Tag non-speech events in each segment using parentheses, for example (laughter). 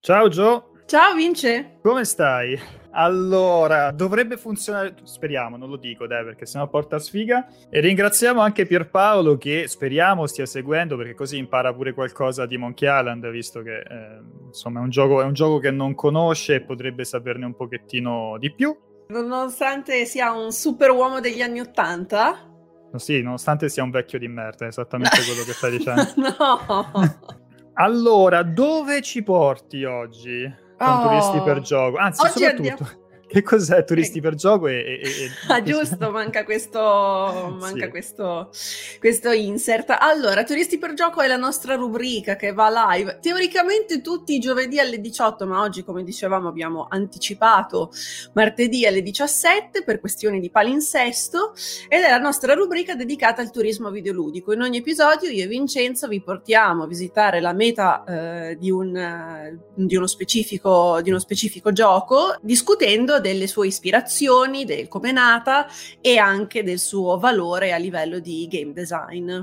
Ciao Gio. Ciao Vince. Come stai? Allora, dovrebbe funzionare, speriamo, non lo dico dai perché sennò porta sfiga. E ringraziamo anche Pierpaolo che speriamo stia seguendo perché così impara pure qualcosa di Monkey Island, visto che eh, insomma è un, gioco, è un gioco che non conosce e potrebbe saperne un pochettino di più. Nonostante sia un super uomo degli anni Ottanta. Sì, nonostante sia un vecchio di merda, è esattamente quello che stai dicendo. (laughs) no. Allora, dove ci porti oggi con oh. turisti per gioco? Anzi, oggi soprattutto, andiamo... Che cos'è Turisti per gioco? E, e, e... Ah, giusto, manca, questo, manca sì. questo, questo, insert. Allora, Turisti per gioco è la nostra rubrica che va live teoricamente tutti i giovedì alle 18, ma oggi, come dicevamo, abbiamo anticipato martedì alle 17 per questioni di palinsesto ed è la nostra rubrica dedicata al turismo videoludico. In ogni episodio io e Vincenzo vi portiamo a visitare la meta eh, di, un, di, uno specifico, di uno specifico gioco discutendo delle sue ispirazioni, del come è nata e anche del suo valore a livello di game design.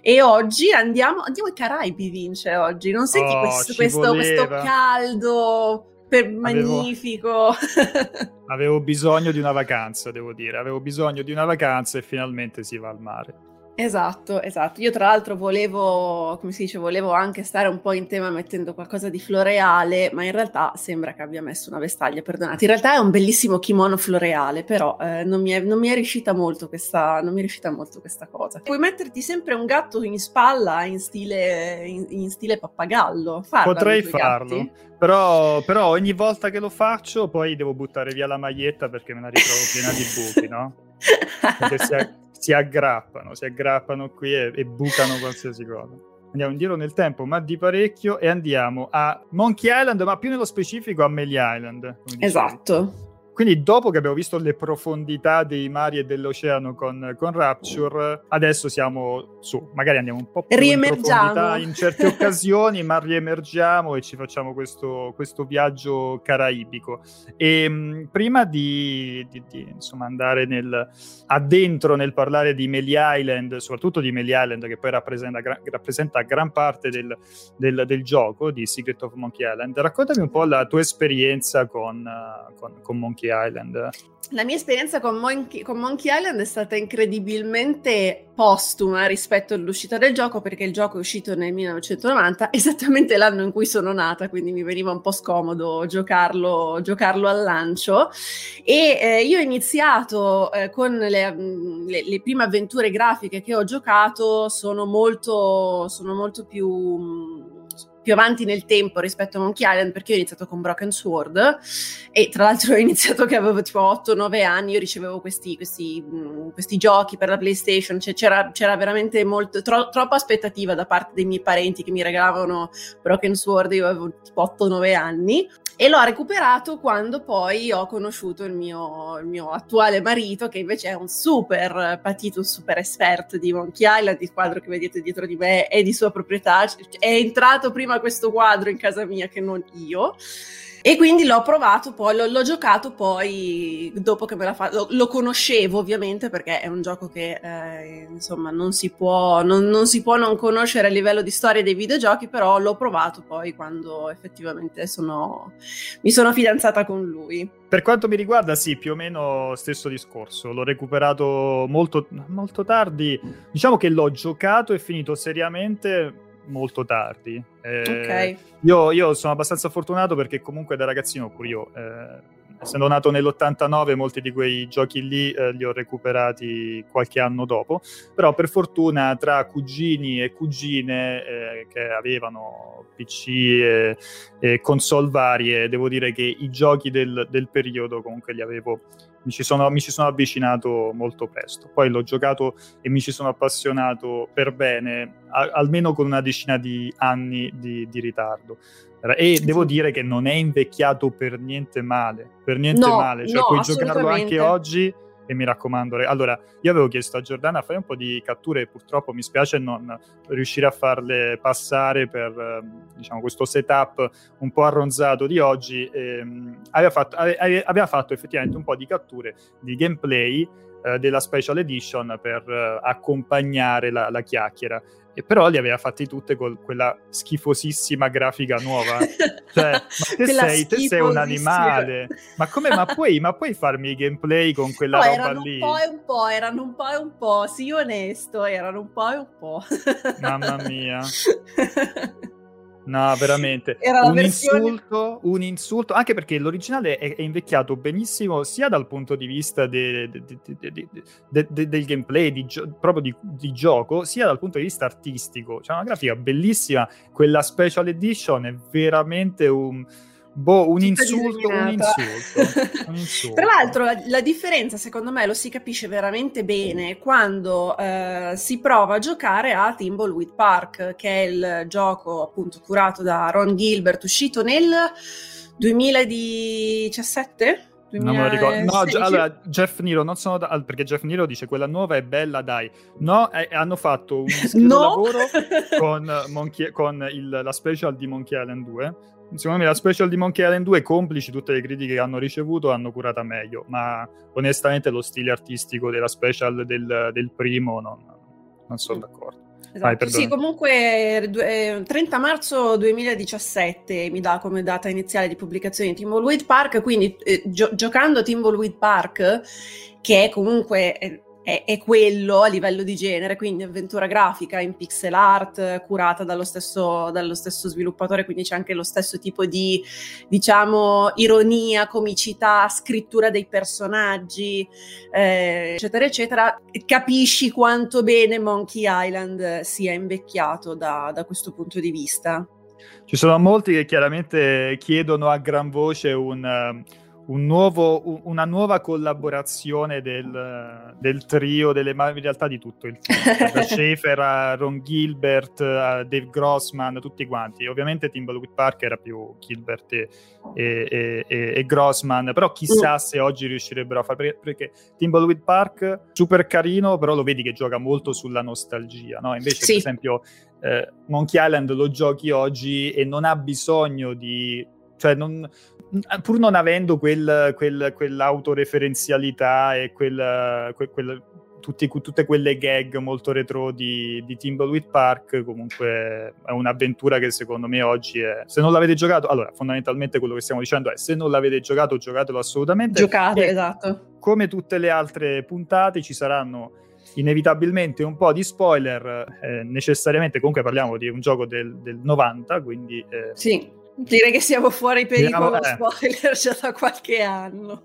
E oggi andiamo, andiamo ai Caraibi, Vince, oggi. Non senti oh, questo, questo, questo, caldo per, magnifico? Avevo, avevo bisogno di una vacanza, devo dire. Avevo bisogno di una vacanza e finalmente si va al mare. Esatto, esatto. Io tra l'altro volevo, come si dice, volevo anche stare un po' in tema mettendo qualcosa di floreale, ma in realtà sembra che abbia messo una vestaglia, perdonate. In realtà è un bellissimo kimono floreale, però eh, non, mi è, non, mi è, riuscita molto questa, non mi è riuscita molto questa cosa. Puoi metterti sempre un gatto in spalla in stile, in, in stile pappagallo. Farla Potrei farlo, però, però, ogni volta che lo faccio poi devo buttare via la maglietta perché me la ritrovo piena di buchi, no? (laughs) Perché si è si aggrappano, si aggrappano qui e, e bucano qualsiasi cosa. Andiamo indietro nel tempo, ma di parecchio, e andiamo a Monkey Island, ma più nello specifico a Melee Island. Esatto. Quindi, dopo che abbiamo visto le profondità dei mari e dell'oceano con, con Rapture, adesso siamo su. Magari andiamo un po' più in profondità in certe (laughs) occasioni, ma riemergiamo e ci facciamo questo, questo viaggio caraibico. E mh, prima di, di, di insomma, andare nel, addentro nel parlare di Melee Island, soprattutto di Melee Island, che poi rappresenta, gra- rappresenta gran parte del, del, del, gioco di Secret of Monkey Island, raccontami un po' la tua esperienza con, uh, con, con Monkey Island? La mia esperienza con Monkey, con Monkey, Island è stata incredibilmente postuma rispetto all'uscita del gioco perché il gioco è uscito nel 1990, (laughs) esattamente l'anno in cui sono nata, quindi mi veniva un po' scomodo giocarlo, giocarlo al lancio. E eh, io ho iniziato eh, con le, mm, le, le, prime avventure grafiche che ho giocato, sono molto, sono molto più mm, più avanti nel tempo rispetto a Monkey Island perché io ho iniziato con Broken Sword e tra l'altro (laughs) ho iniziato che avevo tipo 8-9 anni, io ricevevo questi, questi, questi giochi per la PlayStation, cioè c'era, c'era veramente molto, tro, troppa aspettativa da parte dei miei parenti che mi regalavano Broken Sword, io avevo tipo 8-9 anni e l'ho recuperato quando poi ho conosciuto il mio, il mio, attuale marito che invece è un super patito, un super esperto di Monkey Island, il quadro che vedete dietro di me è di sua proprietà, è entrato prima questo quadro in casa mia che non io. E quindi l'ho provato poi, l'ho, l'ho giocato poi dopo che me l'ha fatto. Lo, lo, conoscevo ovviamente perché è un gioco che eh, insomma non si, può, non, non si, può, non conoscere a livello di storia dei videogiochi, però l'ho provato poi quando effettivamente sono, mi sono fidanzata con lui. Per quanto mi riguarda, sì, più o meno stesso discorso. L'ho recuperato molto, molto tardi. Diciamo che l'ho giocato e finito seriamente molto tardi. Eh, okay. io, io, sono abbastanza fortunato perché comunque da ragazzino pure io, eh, essendo nato nell'89, molti di quei giochi lì eh, li ho recuperati qualche anno dopo, però per fortuna tra cugini e cugine eh, che avevano PC e, e, console varie, devo dire che i giochi del, del periodo comunque li avevo mi ci, sono, mi ci sono avvicinato molto presto. Poi l'ho giocato e mi ci sono appassionato per bene, a, almeno con una decina di anni di, di ritardo. E devo dire che non è invecchiato per niente male, per niente no, male, cioè no, puoi giocarlo anche oggi e mi raccomando, allora io avevo chiesto a Giordana fai un po' di catture purtroppo mi spiace non riuscire a farle passare per ehm, diciamo, questo setup un po' arronzato di oggi. E, um, aveva, fatto, aveva fatto effettivamente un po' di catture di gameplay eh, della special edition per uh, accompagnare la, la chiacchiera e però li aveva fatti tutte con quella schifosissima grafica nuova. Cioè, ma (laughs) te, sei, te sei, un animale. Ma come? Ma puoi, ma puoi farmi i gameplay con quella no, roba lì? Un po' e un po', erano un po' e un po', sii onesto, erano un po' e un po'. Mamma mia. (laughs) No, veramente. un versione... insulto, un insulto, anche perché l'originale è, è, invecchiato benissimo sia dal punto di vista de, de, de, del gameplay, di gio- proprio di, gioco, sia dal punto di vista artistico. C'è una grafica bellissima, quella special edition è veramente un Boh, un insulto, un insulto, un (laughs) insulto, Tra l'altro, la, la, differenza, secondo me, lo si capisce veramente bene quando eh, si prova a giocare a Thimbleweed Park, che è il gioco appunto curato da Ron Gilbert, uscito nel 2017. 2016. Non me lo ricordo. No, gi- allora, Jeff Nero, non sono da- perché Jeff Nero dice quella nuova è bella, dai. No, eh, hanno fatto un (laughs) no. lavoro (laughs) con, Monkey, con il, la special di Monkey Island 2 secondo me la special di Monkey Island 2, complici tutte le critiche che hanno ricevuto, hanno curata meglio, ma onestamente lo stile artistico della special del, del primo non, non sono d'accordo. Esatto. Vai, sì, comunque 30 eh, marzo 2017 mi dà come data iniziale di pubblicazione di Timbleweed Park, quindi eh, gio- giocando Timbleweed Park, che è comunque eh, è, è, quello a livello di genere, quindi avventura grafica in pixel art, curata dallo stesso, dallo stesso sviluppatore, quindi c'è anche lo stesso tipo di, diciamo, ironia, comicità, scrittura dei personaggi, eh, eccetera, eccetera. Capisci quanto bene Monkey Island sia invecchiato da, da questo punto di vista. Ci sono molti che chiaramente chiedono a gran voce un un nuovo, una nuova collaborazione del, del, trio, delle, ma in realtà di tutto il team, (laughs) da Schaefer a Ron Gilbert a Dave Grossman, tutti quanti. Ovviamente Timberwolf Park era più Gilbert e, e, e, e, Grossman, però chissà mm. se oggi riuscirebbero a fare, perché, perché Timberwolf Park super carino, però lo vedi che gioca molto sulla nostalgia, no? Invece sì. per esempio eh, Monkey Island lo giochi oggi e non ha bisogno di... Cioè non, pur non avendo quel, quel, quell'autoreferenzialità e quel, quel, tutti, tutte quelle gag molto retro di, di Timbleweed Park, comunque è un'avventura che secondo me oggi è... Se non l'avete giocato, allora fondamentalmente quello che stiamo dicendo è se non l'avete giocato, giocatelo assolutamente. Giocate, esatto. Come tutte le altre puntate ci saranno inevitabilmente un po' di spoiler, eh, necessariamente comunque parliamo di un gioco del, del 90, quindi... Eh, sì Direi che siamo fuori pericolo eh. spoiler già da qualche anno.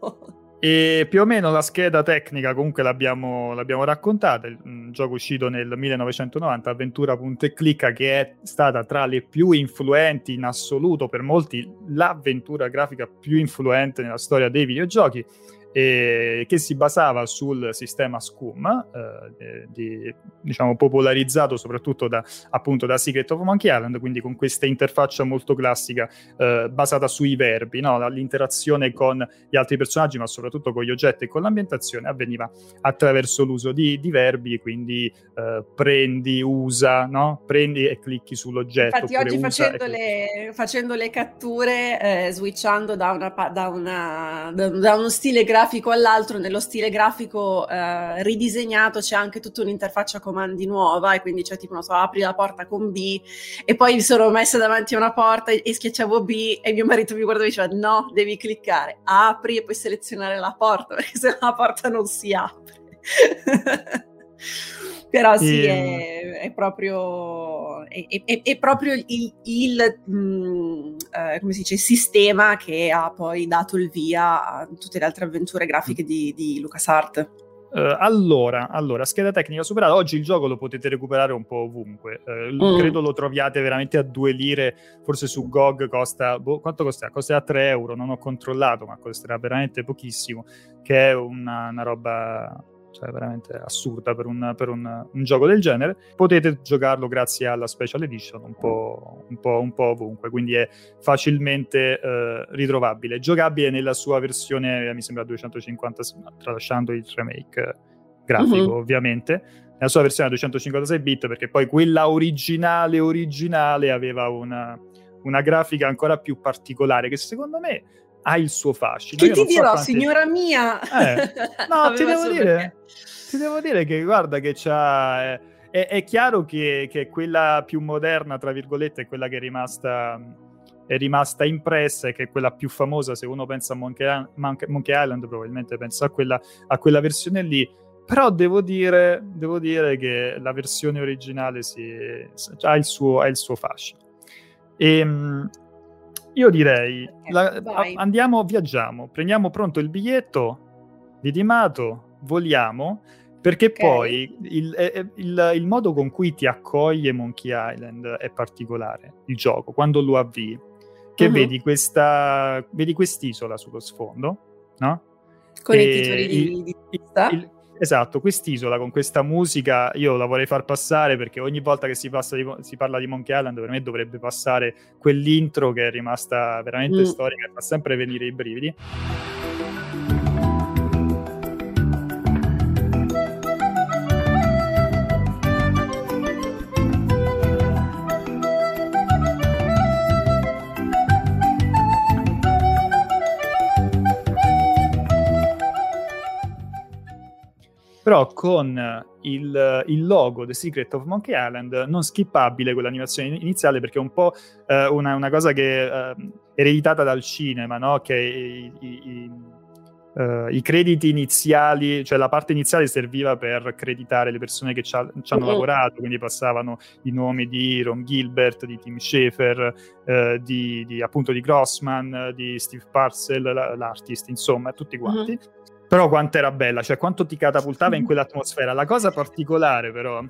E più o meno la scheda tecnica comunque l'abbiamo, l'abbiamo raccontata, il mm, gioco uscito nel 1990, Avventura e Clicca, che è stata tra le più influenti in assoluto, per molti l'avventura grafica più influente nella storia dei videogiochi e che si basava sul sistema SCUM, eh, di, diciamo popolarizzato soprattutto da, appunto da Secret of Monkey Island, quindi con questa interfaccia molto classica eh, basata sui verbi, no? l'interazione con gli altri personaggi, ma soprattutto con gli oggetti e con l'ambientazione avveniva attraverso l'uso di, di verbi, quindi eh, prendi, usa, no? prendi e clicchi sull'oggetto. Infatti oggi facendo le, facendo le, catture, eh, switchando da, una, da, una, da, da uno stile grafico grafico all'altro, nello stile grafico eh, ridisegnato c'è anche tutta un'interfaccia comandi nuova e quindi c'è tipo, non so, apri la porta con B e poi mi sono messa davanti a una porta e, e schiacciavo B e mio marito mi guardava e diceva no, devi cliccare, apri e poi selezionare la porta (laughs) perché se no la porta non si apre. (laughs) Però sì, è, è, proprio, è, è, proprio il, il mh, eh, come si dice, sistema che ha poi dato il via a tutte le altre avventure grafiche di, di LucasArts. Uh, allora, allora, scheda tecnica superata. Oggi il gioco lo potete recuperare un po' ovunque. Uh, mm. Credo lo troviate veramente a due lire. Forse su GOG costa. Boh, quanto costa? Costa 3 euro. Non ho controllato, ma costerà veramente pochissimo. Che è una, una roba cioè veramente assurda per, un, per un, un, gioco del genere, potete giocarlo grazie alla Special Edition un po', un po', un po ovunque, quindi è facilmente eh, ritrovabile. Giocabile nella sua versione, mi sembra 250, tralasciando il remake grafico uh-huh. ovviamente, nella sua versione 256 bit, perché poi quella originale originale aveva una, una grafica ancora più particolare che secondo me ha il suo fascino. Che ti dirò, quanti... signora (laughs) mia? Eh, no, (laughs) ti devo, dire, ti devo, dire, che guarda che c'ha... Eh, è, è chiaro che, che, quella più moderna, tra virgolette, è quella che è rimasta, è rimasta impressa e che è quella più famosa. Se uno pensa a Monkey, Monkey Island, probabilmente pensa a quella, a quella versione lì. Però devo dire, devo dire, che la versione originale si, ha, il suo, ha il suo fascino. E, ehm, io direi, la, andiamo, viaggiamo, prendiamo pronto il biglietto vidimato, voliamo, perché okay. poi il, il, il, modo con cui ti accoglie Monkey Island è particolare, il gioco, quando lo avvii, che uh-huh. vedi, questa, vedi quest'isola sullo sfondo, no? Con e i titoli di, di. Il, Esatto, quest'isola con questa musica io la vorrei far passare perché ogni volta che si, di, si, parla di Monkey Island per me dovrebbe passare quell'intro che è rimasta veramente mm. storica e fa sempre venire i brividi. Però con il, il, logo The Secret of Monkey Island non skippabile quell'animazione iniziale perché è un po' eh, una, una, cosa che è eh, ereditata dal cinema, no? che i, i, uh, i, crediti iniziali, cioè la parte iniziale serviva per creditare le persone che ci, ha, ci hanno uh-huh. lavorato, quindi passavano i nomi di Ron Gilbert, di Tim Schafer, uh, di, di, appunto di Grossman, di Steve Parcell, l'artist, insomma, tutti quanti. Uh-huh però quanto era bella, cioè quanto ti catapultava in (laughs) quell'atmosfera. La cosa particolare però, a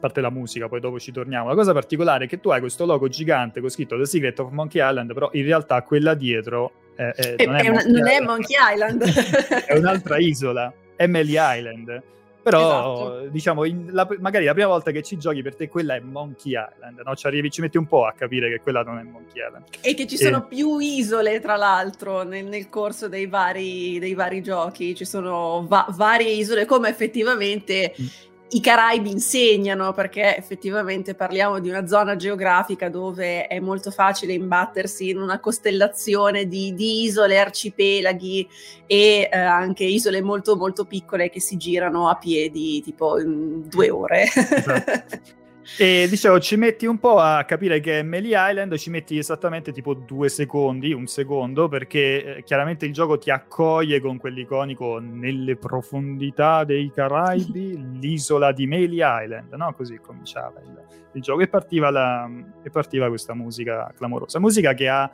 parte la musica, poi dopo ci torniamo, la cosa particolare è che tu hai questo logo gigante con scritto The Secret of Monkey Island, però in realtà quella dietro è, è, non, è, è, una, non è Monkey Island. (laughs) è un'altra isola, Emily Island. Però, esatto. diciamo, la, magari la prima volta che ci giochi per te quella è Monkey Island, no? Ci arrivi, ci metti un po' a capire che quella non è Monkey Island. E che ci sono più isole, tra l'altro, nel, nel corso dei vari, dei vari, giochi. Ci sono va- varie isole, come effettivamente mm i Caraibi insegnano perché effettivamente parliamo di una zona geografica dove è molto facile imbattersi in una costellazione di, di isole, arcipelaghi e eh, anche isole molto molto piccole che si girano a piedi tipo in due ore. Esatto. (laughs) E dicevo, ci metti un po' a capire che è Melee Island, ci metti esattamente tipo due secondi, un secondo, perché eh, chiaramente il gioco ti accoglie con quell'iconico nelle profondità dei Caraibi, (laughs) l'isola di Melee Island, no? Così cominciava il, il gioco e partiva, la, e partiva, questa musica clamorosa. Musica che ha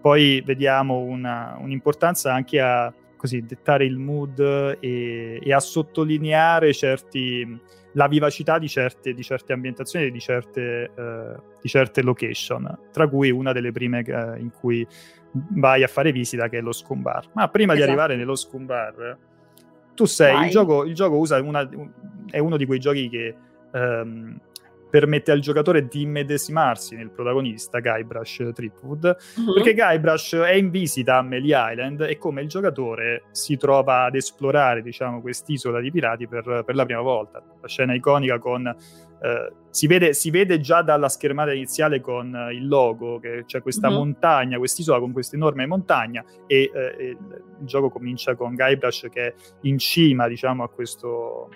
poi, vediamo, una, un'importanza anche a così dettare il mood e, e a sottolineare certi la vivacità di certe, di certe ambientazioni e di certe, eh, di certe, location, tra cui una delle prime eh, in cui vai a fare visita che è lo Scumbar. Ma prima esatto. di arrivare nello Scumbar, tu sei, il gioco, il gioco, usa una, è uno di quei giochi che ehm, permette al giocatore di immedesimarsi nel protagonista Guybrush Tripwood uh-huh. perché Guybrush è in visita a Melee Island e come il giocatore si trova ad esplorare diciamo quest'isola di pirati per, per la prima volta la scena iconica con eh, si, vede, si, vede, già dalla schermata iniziale con eh, il logo che c'è questa uh-huh. montagna quest'isola con questa enorme montagna e eh, il, il gioco comincia con Guybrush che è in cima diciamo a questo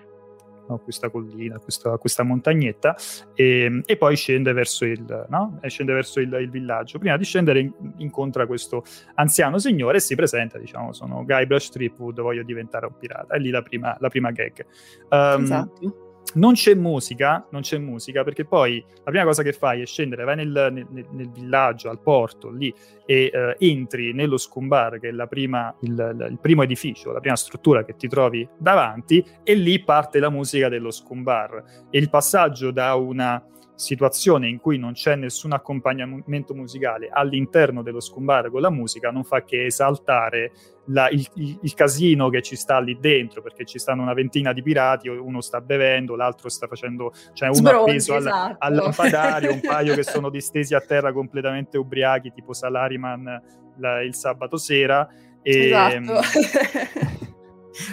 no? questa collina, questa, questa montagnetta, e, e, poi scende verso, il, no? scende verso il, il, villaggio. Prima di scendere incontra questo anziano signore e si presenta, diciamo, sono Guybrush Tripwood, voglio diventare un pirata. È lì la prima, la prima gag. Um, esatto non c'è musica, non c'è musica perché poi la prima cosa che fai è scendere, vai nel, nel, nel villaggio, al porto, lì e uh, entri nello scumbar, che è prima, il, il, primo edificio, la prima struttura che ti trovi davanti, e lì parte la musica dello scumbar. E il passaggio da una situazione in cui non c'è nessun accompagnamento musicale all'interno dello scumbar con la musica non fa che esaltare la, il, il, il, casino che ci sta lì dentro perché ci stanno una ventina di pirati uno sta bevendo l'altro sta facendo cioè uno Sbronzi, appeso esatto. al, al lampadario un paio che (laughs) sono distesi a terra completamente ubriachi tipo Salariman la, il sabato sera e, esatto.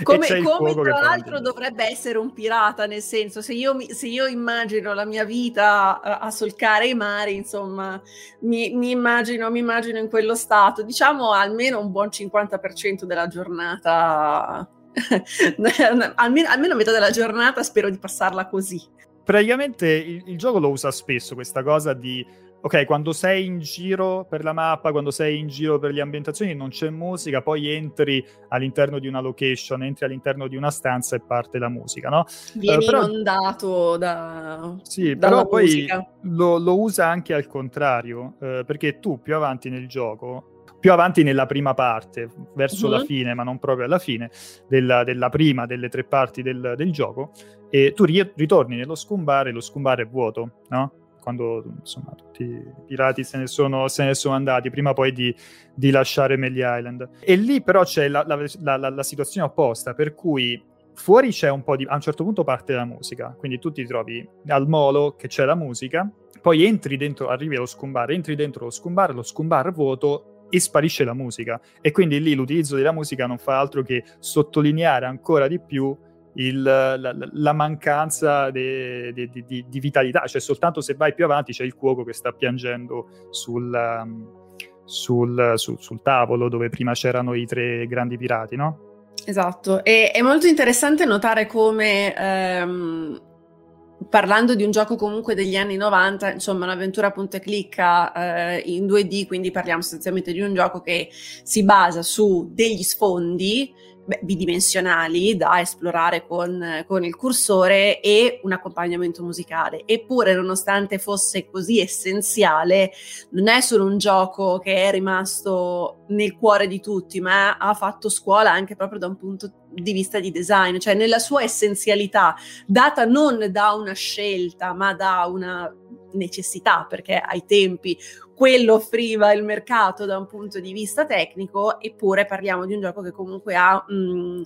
Come, come tra l'altro dovrebbe essere un pirata, nel senso, se io, se io immagino la mia vita a, a solcare i mari, insomma, mi, mi, immagino, mi immagino in quello stato, diciamo almeno un buon 50% della giornata, (laughs) almeno, almeno metà della giornata spero di passarla così. praticamente il, il, gioco lo usa spesso questa cosa di ok, quando sei in giro per la mappa, quando sei in giro per le ambientazioni, non c'è musica, poi entri all'interno di una location, entri all'interno di una stanza e parte la musica, no? Vieni uh, però, inondato da. Sì, però poi lo, lo, usa anche al contrario, uh, perché tu più avanti nel gioco. Più avanti nella prima parte, verso uh-huh. la mhm. fine, ma non proprio alla fine, della, della prima delle tre parti del, del gioco, e tu ri- ritorni nello scumbar e lo scumbar è vuoto, no? Quando insomma tutti i pirati se ne sono, se ne sono andati prima poi di, di lasciare Melly Island. E lì però c'è la, la, la, la, situazione opposta, per cui fuori c'è un po' di... a un certo punto parte la musica, quindi tu ti trovi al molo che c'è la musica, poi entri dentro, arrivi allo scumbar, entri dentro lo scumbar, lo scumbar vuoto e sparisce la musica. E quindi lì l'utilizzo della musica non fa altro che sottolineare ancora di più il, la, la, mancanza di, vitalità, cioè soltanto se vai più avanti c'è il cuoco che sta piangendo sul, um, sul, sul, sul tavolo dove prima c'erano i tre grandi pirati, no? Esatto, e è molto interessante notare come ehm, parlando di un gioco comunque degli anni 90, insomma un'avventura punta e clicca eh, in 2D, quindi parliamo sostanzialmente di un gioco che si basa su degli sfondi beh, bidimensionali da esplorare con, con, il cursore e un accompagnamento musicale. Eppure, nonostante fosse così essenziale, non è solo un gioco che è rimasto nel cuore di tutti, ma ha fatto scuola anche proprio da un punto di vista di design, cioè nella sua essenzialità, data non da una scelta, ma da una necessità, perché ai tempi quello offriva il mercato da un punto di vista tecnico, eppure parliamo di un gioco che comunque ha, mh, mm,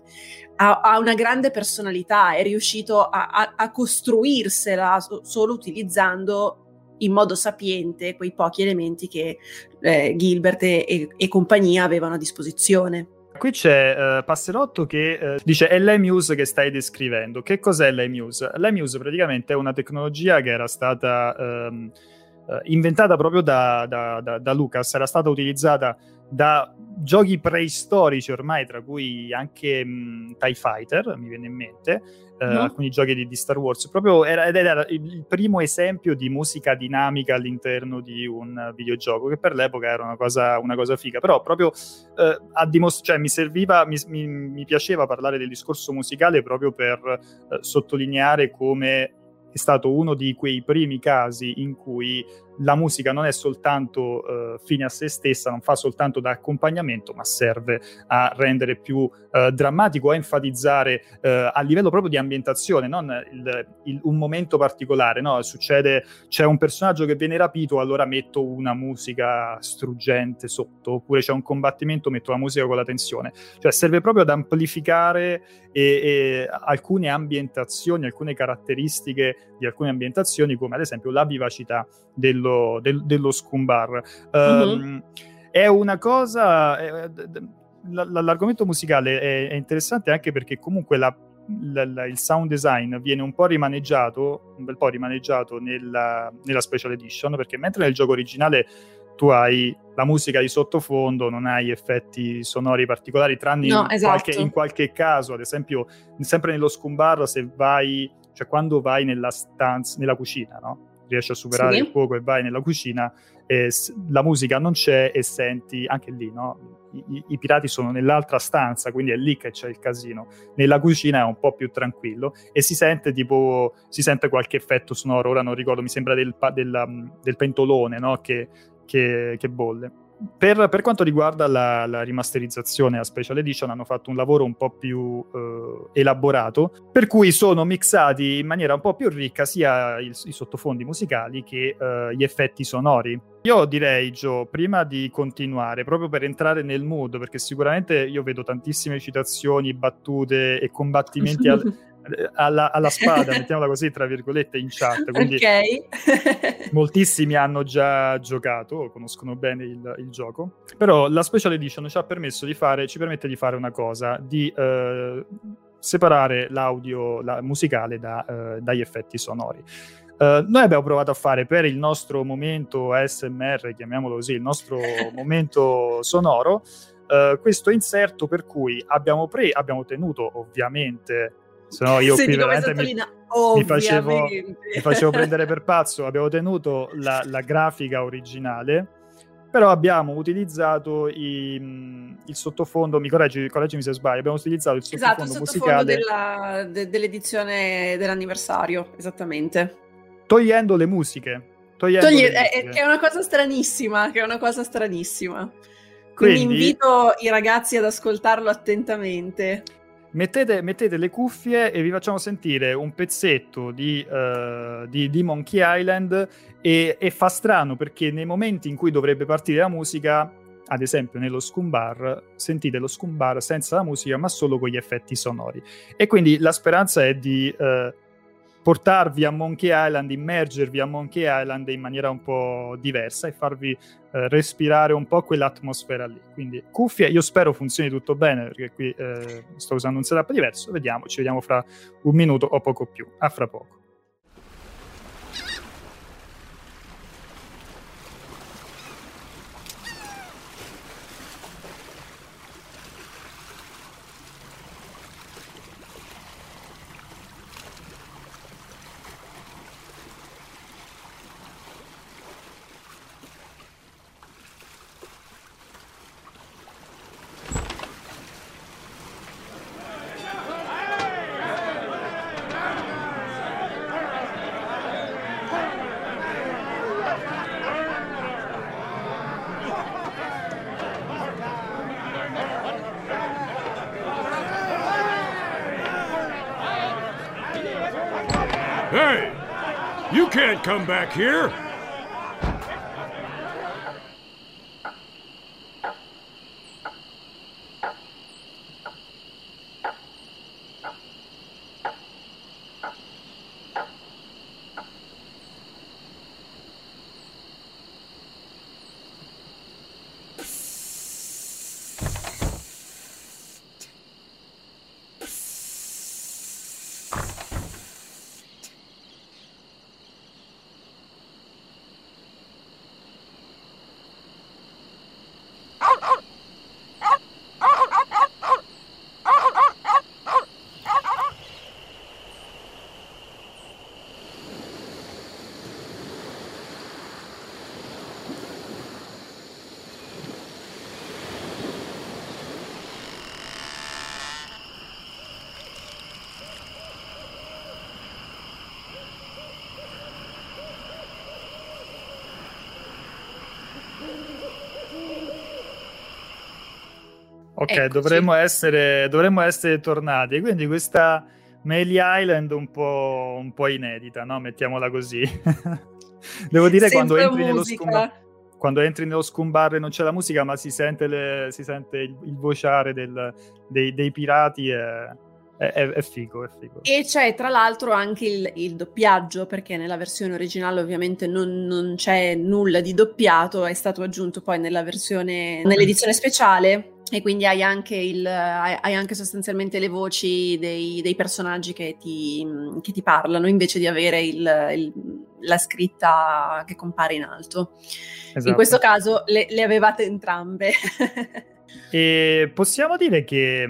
ha, ha una grande personalità, è riuscito a, a, a costruirsela solo utilizzando in modo sapiente quei pochi elementi che eh, Gilbert e, e, compagnia avevano a disposizione. Qui c'è uh, Passerotto che uh, dice è l'EMUSE che stai descrivendo. Che cos'è l'EMUSE? L'EMUSE praticamente è una tecnologia che era stata um, inventata proprio da, da, da, da, Lucas, era stata utilizzata da giochi preistorici ormai, tra cui anche um, TIE Fighter, mi viene in mente, uh, no. alcuni giochi di, di, Star Wars, proprio era, ed era il primo esempio di musica dinamica all'interno di un videogioco, che per l'epoca era una cosa, una cosa figa, però proprio uh, a dimostra- cioè, mi serviva, mi, mi, mi, piaceva parlare del discorso musicale proprio per uh, sottolineare come è stato uno di quei primi casi in cui la musica non è soltanto uh, fine a se stessa, non fa soltanto da accompagnamento, ma serve a rendere più uh, drammatico, a enfatizzare uh, a livello proprio di ambientazione, non il, il, un momento particolare. No? Succede, c'è un personaggio che viene rapito, allora metto una musica struggente sotto, oppure c'è un combattimento, metto la musica con la tensione. Cioè serve proprio ad amplificare e, e alcune ambientazioni, alcune caratteristiche di alcune ambientazioni, come ad esempio la vivacità dello, del, dello scumbar. Um, mm-hmm. È una cosa... È, l'argomento musicale è, interessante anche perché comunque la, la, il sound design viene un po' rimaneggiato, un bel po' rimaneggiato nella, nella special edition, perché mentre nel gioco originale tu hai la musica di sottofondo, non hai effetti sonori particolari, tranne no, in, esatto. qualche, in, qualche, caso, ad esempio, sempre nello scumbar, se vai, cioè quando vai nella stanza, nella cucina, no? Riesci a superare sì. il fuoco e vai nella cucina, e la musica non c'è e senti anche lì, no? I, I, pirati sono nell'altra stanza, quindi è lì che c'è il casino. Nella cucina è un po' più tranquillo e si sente tipo si sente qualche effetto sonoro. Ora non ricordo, mi sembra del, del, del pentolone no? che, che, che bolle per, per, quanto riguarda la, la, rimasterizzazione a Special Edition hanno fatto un lavoro un po' più eh, elaborato, per cui sono mixati in maniera un po' più ricca sia il, i sottofondi musicali che eh, gli effetti sonori. Io direi, Joe, prima di continuare, proprio per entrare nel mood, perché sicuramente io vedo tantissime citazioni, battute e combattimenti al, (laughs) alla, alla, spada, mettiamola così, tra virgolette, in chat. Quindi okay. moltissimi hanno già giocato, conoscono bene il, il, gioco. Però la Special Edition ci ha permesso di fare, ci permette di fare una cosa, di eh, separare l'audio la, musicale da, eh, dagli effetti sonori. Uh, noi abbiamo provato a fare per il nostro momento ASMR, chiamiamolo così, il nostro momento sonoro, uh, questo inserto per cui abbiamo, pre- abbiamo tenuto ovviamente se no io qui veramente mi, mi, facevo, mi, facevo, (laughs) prendere per pazzo. Abbiamo tenuto la, la grafica originale, però abbiamo utilizzato i, il sottofondo, mi correggi, correggimi se sbaglio, abbiamo utilizzato il sottofondo, esatto, il sottofondo musicale della, de, dell'edizione dell'anniversario, esattamente. Togliendo le musiche. Togliendo Togli- le musiche. È, è, una cosa stranissima, che è una cosa stranissima. Quindi, Quindi invito i ragazzi ad ascoltarlo attentamente. Mettete, mettete, le cuffie e vi facciamo sentire un pezzetto di, uh, di, di Monkey Island e, e, fa strano perché nei momenti in cui dovrebbe partire la musica, ad esempio nello scumbar, sentite lo scumbar senza la musica ma solo con gli effetti sonori. E quindi la speranza è di... Uh, portarvi a Monkey Island, immergervi a Monkey Island in maniera un po' diversa e farvi eh, respirare un po' quell'atmosfera lì. Quindi cuffie, io spero funzioni tutto bene perché qui eh, sto usando un setup diverso, vediamo, ci vediamo fra un minuto o poco più. A fra poco. Come back here. Ok, dovremmo essere, dovremmo essere, tornati. Quindi questa Melee Island un po', un po inedita, no? Mettiamola così. (laughs) Devo dire quando entri, nello scumbar, quando entri nello scumbar e non c'è la musica, ma si sente, le, si sente il, il, vociare del, dei, dei, pirati. È, è, è, figo, è figo. E c'è tra l'altro anche il, il doppiaggio, perché nella versione originale ovviamente non, non, c'è nulla di doppiato, è stato aggiunto poi nella versione, nell'edizione speciale e quindi hai anche, il, hai anche sostanzialmente le voci dei, dei personaggi che ti, che ti, parlano invece di avere il, il, la scritta che compare in alto. Esatto. In questo caso le, le avevate entrambe. (laughs) e possiamo dire che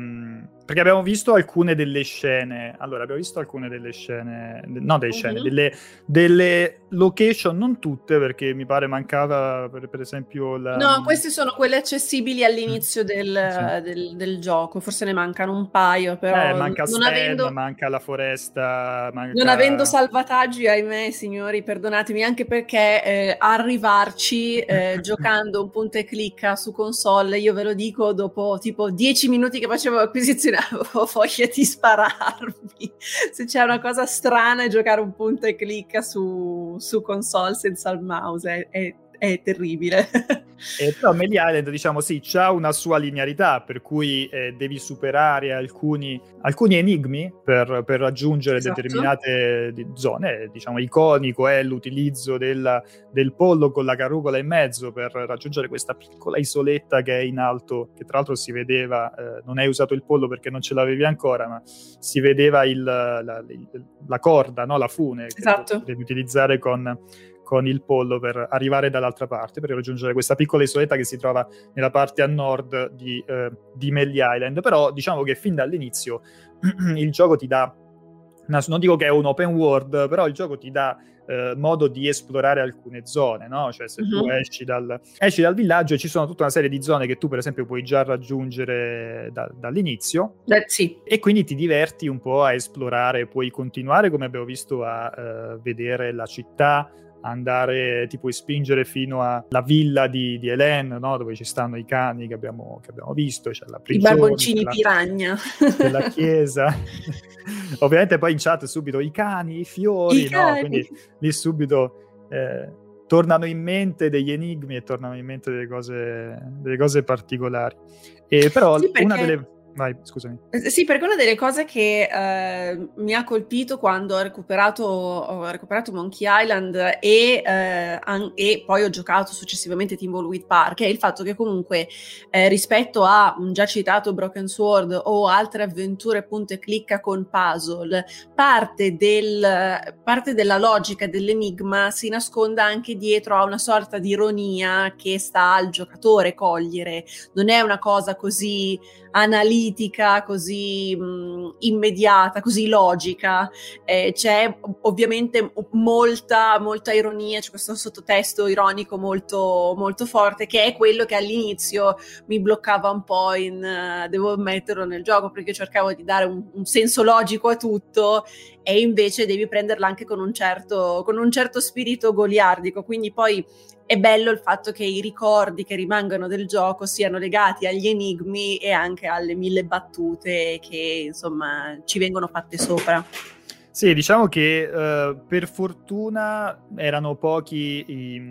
perché abbiamo visto alcune delle scene. Allora, abbiamo visto alcune delle scene. No, delle scene, uh-huh. delle, delle, location, non tutte, perché mi pare mancava, per, per esempio. La... No, queste sono quelle accessibili all'inizio mm. del, sì. del, del, gioco. Forse ne mancano un paio, però. Eh, manca non Sven, avendo... manca la foresta. Manca... Non avendo salvataggi, ahimè, signori, perdonatemi, anche perché eh, arrivarci eh, (laughs) giocando un punto e clicca su console, io ve lo dico, dopo tipo 10 minuti che facevo acquisizione (laughs) avevo voglia di spararmi. Se c'è una cosa strana è giocare un punto e clicca su, su console senza il mouse, è, è, è terribile. (laughs) E però Melee Island, diciamo sì, ha una sua linearità, per cui eh, devi superare alcuni, alcuni enigmi per, per raggiungere esatto. determinate zone. Diciamo, iconico è l'utilizzo del, del pollo con la carrucola in mezzo per raggiungere questa piccola isoletta che è in alto, che tra l'altro si vedeva, eh, non hai usato il pollo perché non ce l'avevi ancora, ma si vedeva il, la, la, la, corda, no? la fune, esatto. che devi utilizzare con con il pollo per arrivare dall'altra parte, per raggiungere questa piccola isoletta che si trova nella parte a nord di, eh, di Melly Island. Però diciamo che fin dall'inizio (clears throat) il gioco ti dà non dico che è un open world, però il gioco ti dà eh, modo di esplorare alcune zone, no? Cioè se tu mhm. esci dal, esci dal, villaggio ci sono tutta una serie di zone che tu per esempio puoi già raggiungere da, dall'inizio eh, sì. e quindi ti diverti un po' a esplorare, puoi continuare come abbiamo visto a uh, vedere la città, andare, ti puoi spingere fino alla villa di, di Hélène, no? dove ci stanno i cani che abbiamo, che abbiamo visto, c'è la prigione, I barboncini la, piragna della chiesa. (laughs) Ovviamente poi in chat subito i cani, i fiori, I no? cani. quindi lì subito eh, tornano in mente degli enigmi e tornano in mente delle cose, delle cose particolari. E però sì, una delle Vai, scusami. Eh, sì, perché una delle cose che eh, mi ha colpito quando ho recuperato, ho recuperato Monkey Island e, eh, an- e, poi ho giocato successivamente Timbleweed Park è il fatto che comunque eh, rispetto a un già citato Broken Sword o altre avventure punto e clicca con puzzle, parte, del, parte della logica dell'enigma si nasconda anche dietro a una sorta di ironia che sta al giocatore cogliere. Non è una cosa così analitica, così mh, immediata, così logica. Eh, c'è ovviamente molta, molta ironia, c'è questo sottotesto ironico molto, molto forte, che è quello che all'inizio mi bloccava un po' in, uh, devo ammetterlo, nel gioco, perché cercavo di dare un, un senso logico a tutto e invece devi prenderla anche con un certo, con un certo spirito goliardico. Quindi poi è bello il fatto che i ricordi che rimangono del gioco siano legati agli enigmi e anche alle mille battute che insomma ci vengono fatte sopra. Sì, diciamo che uh, per fortuna erano pochi i,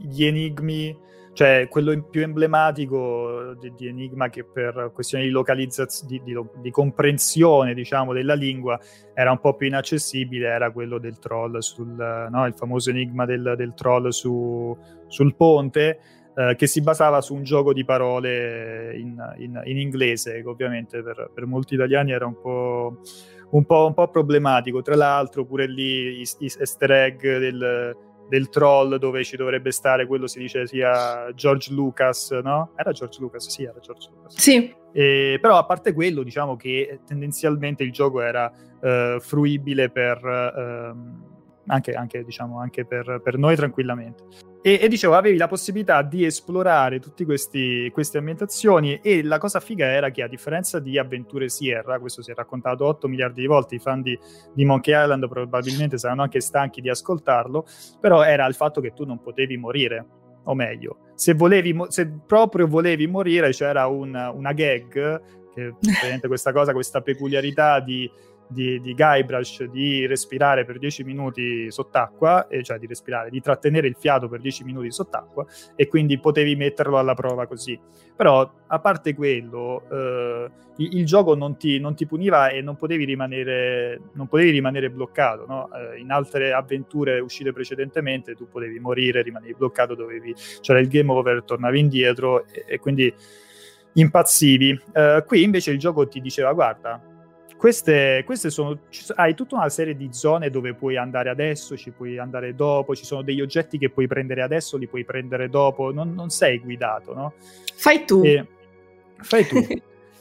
gli enigmi cioè quello più emblematico di, di, Enigma che per questioni di localizzazione, di, di, di, comprensione, diciamo, della lingua era un po' più inaccessibile, era quello del troll sul, no? il famoso enigma del, del troll su, sul ponte, eh, che si basava su un gioco di parole in, in, in inglese, che ovviamente per, per, molti italiani era un po', un, po', un po', problematico. Tra l'altro pure lì i, i easter egg del del troll dove ci dovrebbe stare quello si dice sia George Lucas, no? Era George Lucas, sì, era George Lucas. Sì. E, però a parte quello, diciamo che tendenzialmente il gioco era uh, fruibile per... Uh, anche, anche, diciamo, anche per, per, noi tranquillamente. E, e, dicevo, avevi la possibilità di esplorare tutte queste ambientazioni e la cosa figa era che a differenza di Avventure Sierra, questo si è raccontato 8 miliardi di volte, i fan di, di Monkey Island probabilmente saranno anche stanchi di ascoltarlo, però era il fatto che tu non potevi morire, o meglio, se, volevi, se proprio volevi morire c'era un, una gag, che questa cosa, questa peculiarità di di, di Guybrush di respirare per 10 minuti sott'acqua, eh, cioè di respirare, di trattenere il fiato per 10 minuti sott'acqua e quindi potevi metterlo alla prova così. Però a parte quello, eh, il, il, gioco non ti, non ti, puniva e non potevi rimanere, non potevi rimanere bloccato. No? Eh, in altre avventure uscite precedentemente tu potevi morire, rimanevi bloccato, dovevi, c'era il game over, tornavi indietro e, e quindi impazzivi. Uh, qui invece il gioco ti diceva guarda, queste, queste sono. Hai tutta una serie di zone dove puoi andare adesso, ci puoi andare dopo, ci sono degli oggetti che puoi prendere adesso, li puoi prendere dopo, non, non sei guidato, no? Fai tu. E, fai tu. (laughs)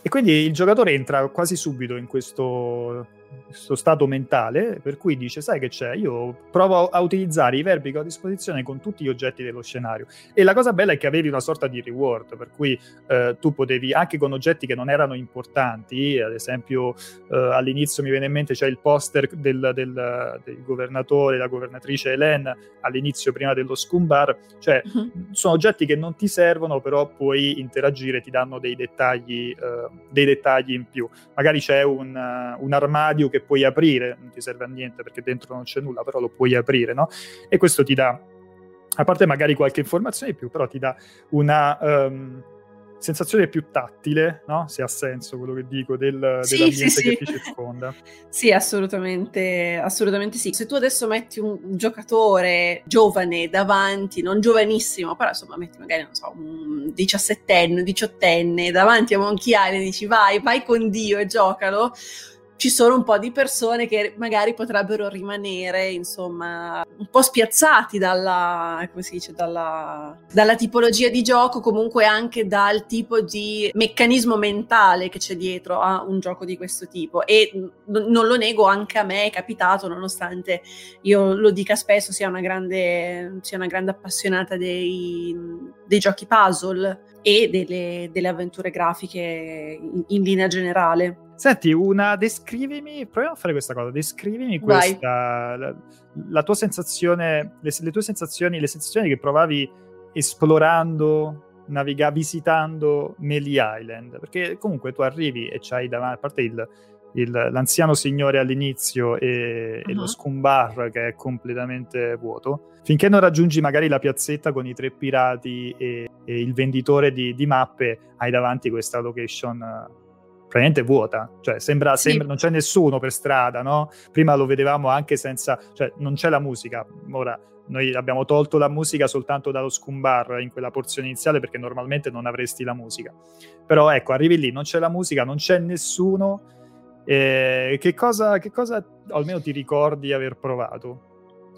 e quindi il giocatore entra quasi subito in questo questo stato mentale per cui dice sai che c'è? Io provo a utilizzare i verbi che ho a disposizione con tutti gli oggetti dello scenario. E la cosa bella è che avevi una sorta di reward per cui eh, tu potevi anche con oggetti che non erano importanti ad esempio eh, all'inizio mi viene in mente c'è il poster del, del, del governatore la governatrice Hélène all'inizio prima dello scumbar cioè uh-huh. sono oggetti che non ti servono però puoi interagire ti danno dei dettagli eh, dei dettagli in più. Magari c'è un, uh, un armadio armadio che puoi aprire, non ti serve a niente perché dentro non c'è nulla, però lo puoi aprire, no? E questo ti dà, a parte magari qualche informazione in più, però ti dà una... Um, sensazione più tattile, no? Se ha senso quello che dico, del, sì, dell'ambiente sì, che sì. ti circonda. (laughs) sì, assolutamente, assolutamente sì. Se tu adesso metti un, un, giocatore giovane davanti, non giovanissimo, però insomma metti magari, non so, un diciassettenne, diciottenne davanti a Island e dici vai, vai con Dio e giocalo, ci sono un po' di persone che magari potrebbero rimanere, insomma, un po' spiazzati dalla, dice, dalla, dalla, tipologia di gioco, comunque anche dal tipo di meccanismo mentale che c'è dietro a un gioco di questo tipo. E n- non lo nego, anche a me è capitato, nonostante io lo dica spesso, sia una grande, sia una grande appassionata dei, dei giochi puzzle e delle, delle avventure grafiche in, in linea generale. Senti, una, descrivimi, proviamo a fare questa cosa, descrivimi questa, la, la, tua sensazione, le, le, tue sensazioni, le sensazioni che provavi esplorando, naviga, visitando Melee Island, perché comunque tu arrivi e c'hai davanti, a parte il, il, l'anziano signore all'inizio e, uh-huh. e, lo uh-huh. scumbar che è completamente vuoto, finché non raggiungi magari la piazzetta con i tre pirati e, e il venditore di, di, mappe, hai davanti questa location praticamente vuota, cioè sembra, sì. sembra, non c'è nessuno per strada, no? Prima lo vedevamo anche senza, cioè non c'è la musica, ora noi abbiamo tolto la musica soltanto dallo scumbar in quella porzione iniziale perché normalmente non avresti la musica. Però ecco, arrivi lì, non c'è la musica, non c'è nessuno eh, che, cosa, che cosa almeno ti ricordi aver provato?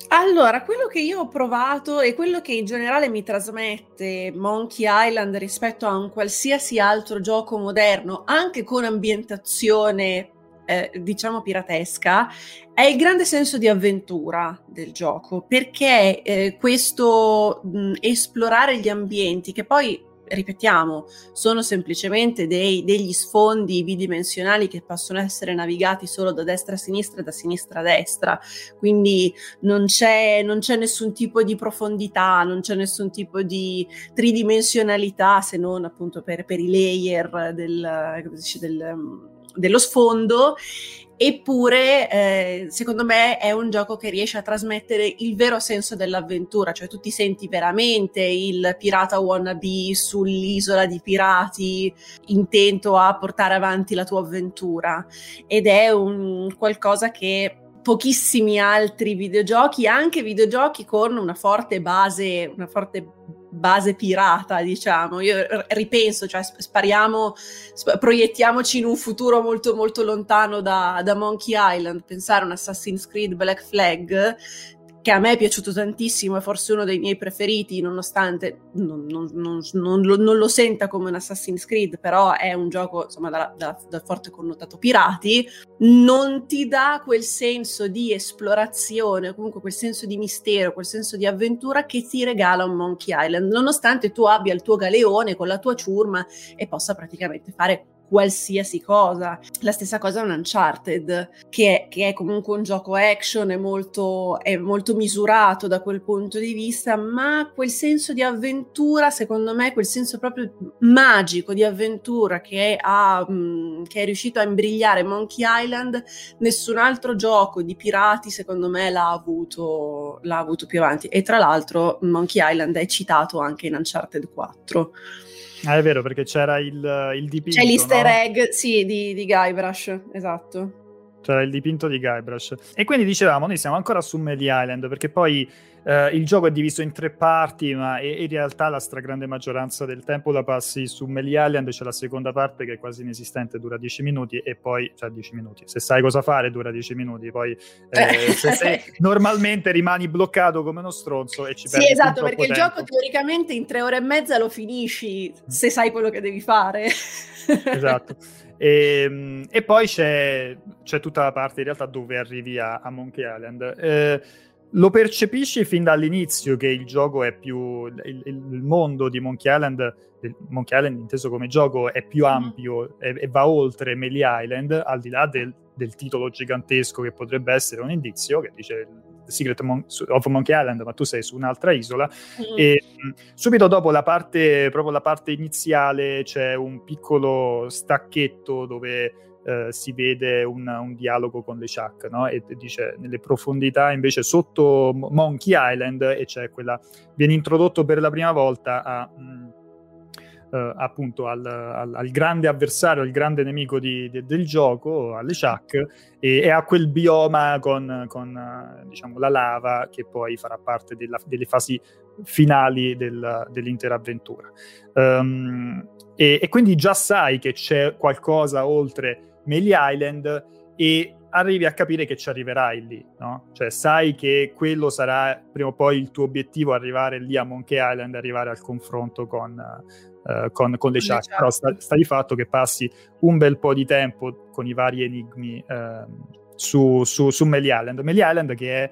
Allora, quello che io ho provato e quello che in generale mi trasmette Monkey Island rispetto a un qualsiasi altro gioco moderno, anche con ambientazione eh, diciamo piratesca, è il grande senso di avventura del gioco, perché eh, questo mh, esplorare gli ambienti, che poi ripetiamo, sono semplicemente dei, degli sfondi bidimensionali che possono essere navigati solo da destra a sinistra e da sinistra a destra, quindi non c'è, non c'è nessun tipo di profondità, non c'è nessun tipo di tridimensionalità se non appunto per, per i layer del, del, dello sfondo Eppure, eh, secondo me, è un gioco che riesce a trasmettere il vero senso dell'avventura, cioè tu ti senti veramente il pirata wannabe sull'isola di pirati, intento a portare avanti la tua avventura. Ed è un qualcosa che pochissimi altri videogiochi, anche videogiochi con una forte base, una forte base pirata, diciamo. Io ripenso, cioè spariamo, sp- proiettiamoci in un futuro molto molto lontano da, da Monkey Island, pensare a un Assassin's Creed Black Flag che a me è piaciuto tantissimo, è forse uno dei miei preferiti, nonostante non, non, non, non lo, lo, senta come un Assassin's Creed, però è un gioco insomma dal da, da forte connotato pirati, non ti dà quel senso di esplorazione, comunque quel senso di mistero, quel senso di avventura che ti regala un Monkey Island, nonostante tu abbia il tuo galeone con la tua ciurma e possa praticamente fare qualsiasi cosa. La stessa cosa è un Uncharted, che è, che è comunque un gioco action, è molto, è molto, misurato da quel punto di vista, ma quel senso di avventura, secondo me, quel senso proprio magico di avventura che, ha, mm, che è riuscito a imbrigliare Monkey Island, nessun altro gioco di pirati, secondo me, l'ha avuto, l'ha avuto più avanti. E tra l'altro Monkey Island è citato anche in Uncharted 4. Ah, è vero, perché c'era il, il dipinto. C'è l'easter no? egg, sì, di, di Guybrush, esatto. C'era il dipinto di Guybrush. E quindi dicevamo, noi siamo ancora su Melee Island, perché poi Uh, il gioco è diviso in tre parti, ma in realtà la stragrande maggioranza del tempo la passi su Melee Island. C'è la seconda parte che è quasi inesistente, dura 10 minuti, e poi, cioè 10 minuti. Se sai cosa fare, dura 10 minuti. Poi, eh, (laughs) se sei, normalmente rimani bloccato come uno stronzo e ci perdi. Sì, esatto, perché tempo. il gioco teoricamente in tre ore e mezza lo finisci se sai quello che devi fare. esatto. E, ehm, e poi c'è, c'è, tutta la parte in realtà dove arrivi a, a Monkey Island. Eh, lo percepisci fin dall'inizio che il gioco è più il, il mondo di Monkey Island Monkey Island inteso come gioco è più mm. ampio e, e va oltre Melee Island al di là del, del, titolo gigantesco che potrebbe essere un indizio che dice Secret Mon- of Monkey Island ma tu sei su un'altra isola mm. e subito dopo la parte proprio la parte iniziale c'è un piccolo stacchetto dove eh, si vede un, un, dialogo con le Chuck, no? e, dice nelle profondità invece sotto Monkey Island e c'è quella, viene introdotto per la prima volta a... Mh, mm, Uh, appunto al, al, al, grande avversario, al grande nemico di, di, del gioco, alle Chuck, e, e, a quel bioma con, con diciamo, la lava che poi farà parte della, delle fasi finali del, dell'intera avventura. Um, e, e, quindi già sai che c'è qualcosa oltre Melee Island e arrivi a capire che ci arriverai lì, no? Cioè sai che quello sarà prima o poi il tuo obiettivo, arrivare lì a Monkey Island, arrivare al confronto con, uh, con, con le chat. Però sta, sta, di fatto che passi un bel po' di tempo con i vari enigmi uh, su, su, su Melly Island. Melly Island che è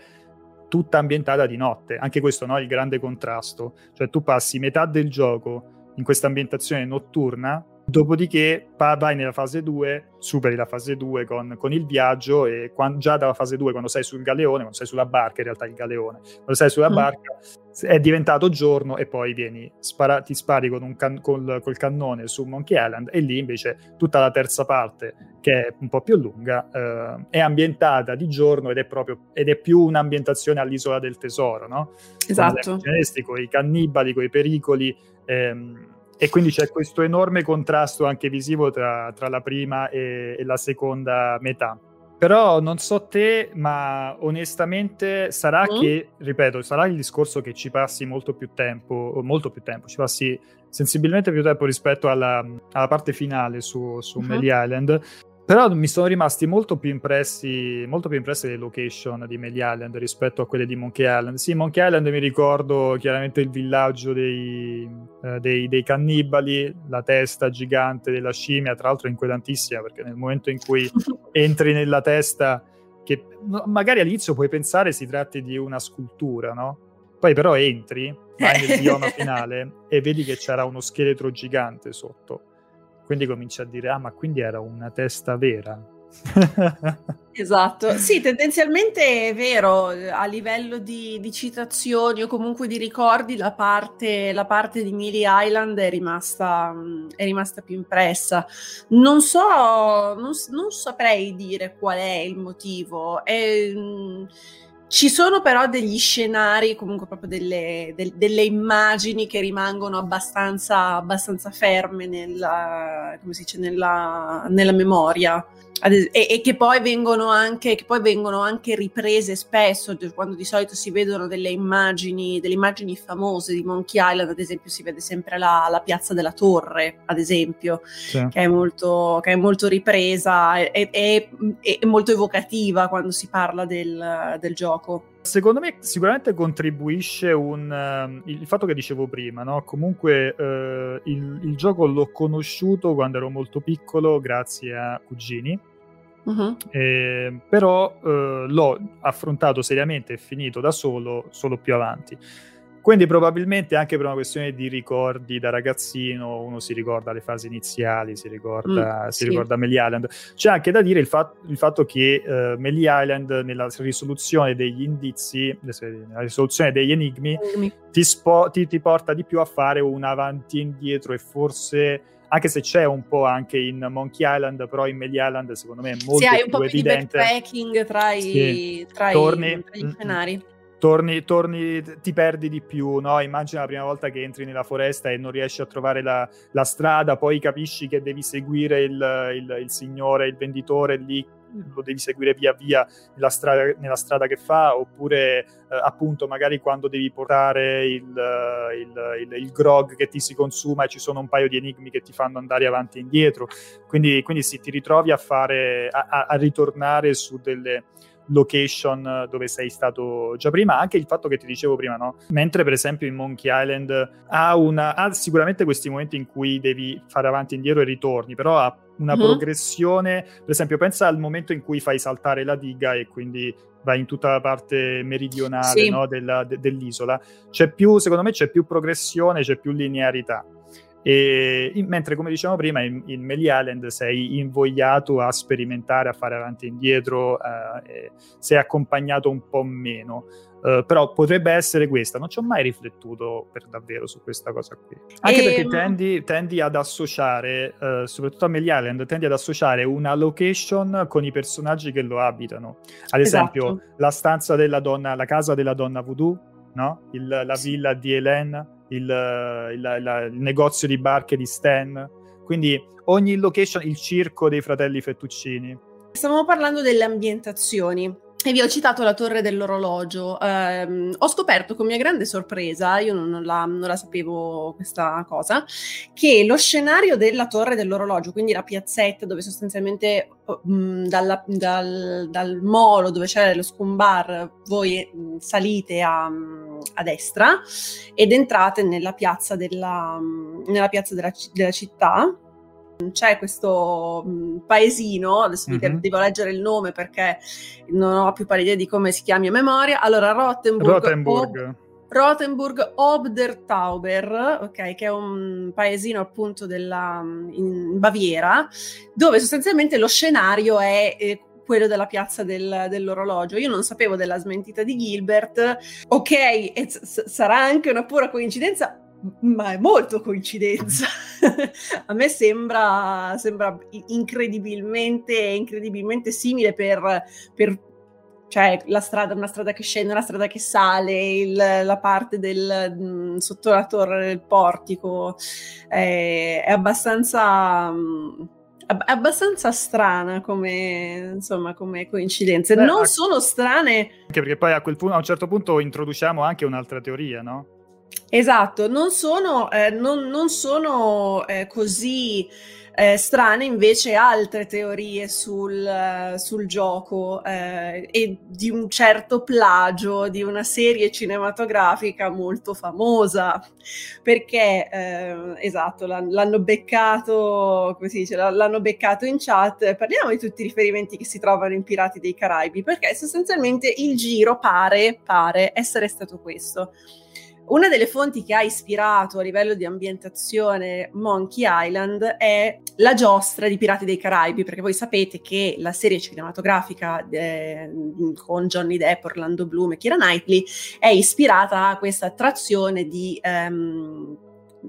tutta ambientata di notte, anche questo no? il grande contrasto. Cioè tu passi metà del gioco in questa ambientazione notturna Dopodiché vai nella fase 2, superi la fase 2 con, con il viaggio e quando, già dalla fase 2 quando sei sul galeone, quando sei sulla barca, in realtà il galeone, quando sei sulla mm. barca è diventato giorno e poi vieni, spara, ti spari con un can, col, col, cannone su Monkey Island e lì invece tutta la terza parte che è un po' più lunga eh, è ambientata di giorno ed è proprio ed è più un'ambientazione all'isola del tesoro, no? Esatto. Con i cannibali, con i pericoli. Ehm, e quindi c'è questo enorme contrasto anche visivo tra, tra la prima e, e, la seconda metà. Però non so te, ma onestamente sarà mm. che, ripeto, sarà il discorso che ci passi molto più tempo, molto più tempo, ci passi sensibilmente più tempo rispetto alla, alla parte finale su, su. Melly Island. Però mi sono rimasti molto più impressi, molto più impresse le location di Melly Island rispetto a quelle di Monkey Island. Sì, Monkey Island mi ricordo chiaramente il villaggio dei, eh, dei, dei, cannibali, la testa gigante della scimmia, tra l'altro inquietantissima perché nel momento in cui (laughs) entri nella testa, che magari all'inizio puoi pensare si tratti di una scultura, no? Poi però entri, vai nel bioma (laughs) finale e vedi che c'era uno scheletro gigante sotto quindi comincia a dire, ah, ma quindi era una testa vera. (laughs) esatto, sì, tendenzialmente è vero, a livello di, di citazioni o comunque di ricordi, la parte, la parte di Millie Island è rimasta, è rimasta più impressa. Non so, non, non, saprei dire qual è il motivo. È, ci sono però degli scenari, comunque proprio delle, del, delle immagini che rimangono abbastanza, abbastanza ferme nella, dice, nella, nella memoria e, e, che, poi vengono anche, che poi vengono anche riprese spesso, quando di solito si vedono delle immagini, delle immagini famose di Monkey Island, ad esempio si vede sempre la, la piazza della torre, ad esempio, sì. che, è molto, che, è molto, ripresa e è, molto evocativa quando si parla del, del gioco. Secondo me sicuramente contribuisce un, uh, il fatto che dicevo prima, no? comunque uh, il, il, gioco l'ho conosciuto quando ero molto piccolo grazie a cugini, uh-huh. eh, però uh, l'ho affrontato seriamente e finito da solo solo più avanti. Quindi probabilmente anche per una questione di ricordi da ragazzino, uno si ricorda le fasi iniziali, si ricorda, mm, si sì. ricorda Melly Island. C'è anche da dire il, fat- il fatto che uh, Melly Island nella risoluzione degli indizi, nella risoluzione degli enigmi, mm. ti, spo- ti, ti porta di più a fare un avanti e indietro e forse anche se c'è un po' anche in Monkey Island, però in Melly Island secondo me è molto sì, hai un po' più evidente. di backpacking tra i, sì. tra Torni, i, tra gli scenari torni, torni, ti perdi di più, no? Immagina la prima volta che entri nella foresta e non riesci a trovare la, la strada, poi capisci che devi seguire il, il, il, signore, il venditore lì, lo devi seguire via via nella strada, nella strada che fa, oppure eh, appunto magari quando devi portare il, il, grog che ti si consuma e ci sono un paio di enigmi che ti fanno andare avanti e indietro. Quindi, quindi sì, ti ritrovi a fare, a, a ritornare su delle location dove sei stato già prima, anche il fatto che ti dicevo prima, no? Mentre per esempio in Monkey Island ha, una, ha sicuramente questi momenti in cui devi fare avanti e indietro e ritorni, però ha una mm-hmm. progressione, per esempio pensa al momento in cui fai saltare la diga e quindi vai in tutta la parte meridionale sì. no, della, de, dell'isola, c'è più, secondo me c'è più progressione, c'è più linearità. E, in, mentre, come dicevamo prima, in, in Melly Island sei invogliato a sperimentare, a fare avanti e indietro, eh, sei accompagnato un po' meno. Uh, però potrebbe essere questa. Non ci ho mai riflettuto per davvero su questa cosa qui. Anche e... perché ehm, tendi, tendi, ad associare, uh, soprattutto a Melly Island, tendi ad associare una location con i personaggi che lo abitano. Ad esempio, esatto. la stanza della donna, la casa della donna voodoo, no? Il, la villa di Hélène il, il, il, il negozio di barche di Stan. Quindi ogni location, il circo dei fratelli Fettuccini. Stavamo parlando delle ambientazioni. E vi ho citato la torre dell'orologio. Eh, ho scoperto con mia grande sorpresa, io non, la, non, la, sapevo questa cosa, che lo scenario della torre dell'orologio, quindi la piazzetta dove sostanzialmente mh, dalla, dal, dal, molo dove c'è lo scumbar voi mh, salite a, a, destra ed entrate nella piazza della, nella piazza della, della città c'è questo mh, paesino, adesso mm-hmm. vi devo leggere il nome perché non ho più pari idea di come si chiami a memoria. Allora, Rottenburg. Rottenburg. Ob- Rothenburg Obdertauber, ok, che è un paesino appunto della, in Baviera, dove sostanzialmente lo scenario è eh, quello della piazza del, dell'orologio. Io non sapevo della smentita di Gilbert, ok, s- sarà anche una pura coincidenza, ma è molto coincidenza. (laughs) a me sembra, sembra incredibilmente, incredibilmente simile per, per cioè la strada, una strada che scende, una strada che sale, il, la parte del, mh, mm, sotto la torre del portico, è, è abbastanza... Mh, mm, è abbastanza strana come, insomma, come coincidenze. Beh, non sono strane. Anche perché poi a, quel punto, a un certo punto introduciamo anche un'altra teoria, no? Esatto, non sono, eh, non, non sono eh, così eh, strane invece altre teorie sul, sul gioco eh, e di un certo plagio di una serie cinematografica molto famosa. Perché eh, esatto l'hanno, l'hanno beccato come si dice l'hanno beccato in chat. Parliamo di tutti i riferimenti che si trovano in Pirati dei Caraibi perché sostanzialmente il giro pare, pare essere stato questo una delle fonti che ha ispirato a livello di ambientazione Monkey Island è la giostra di Pirati dei Caraibi, perché voi sapete che la serie cinematografica eh, con Johnny Depp, Orlando Bloom e Kira Knightley è ispirata a questa attrazione di... Um,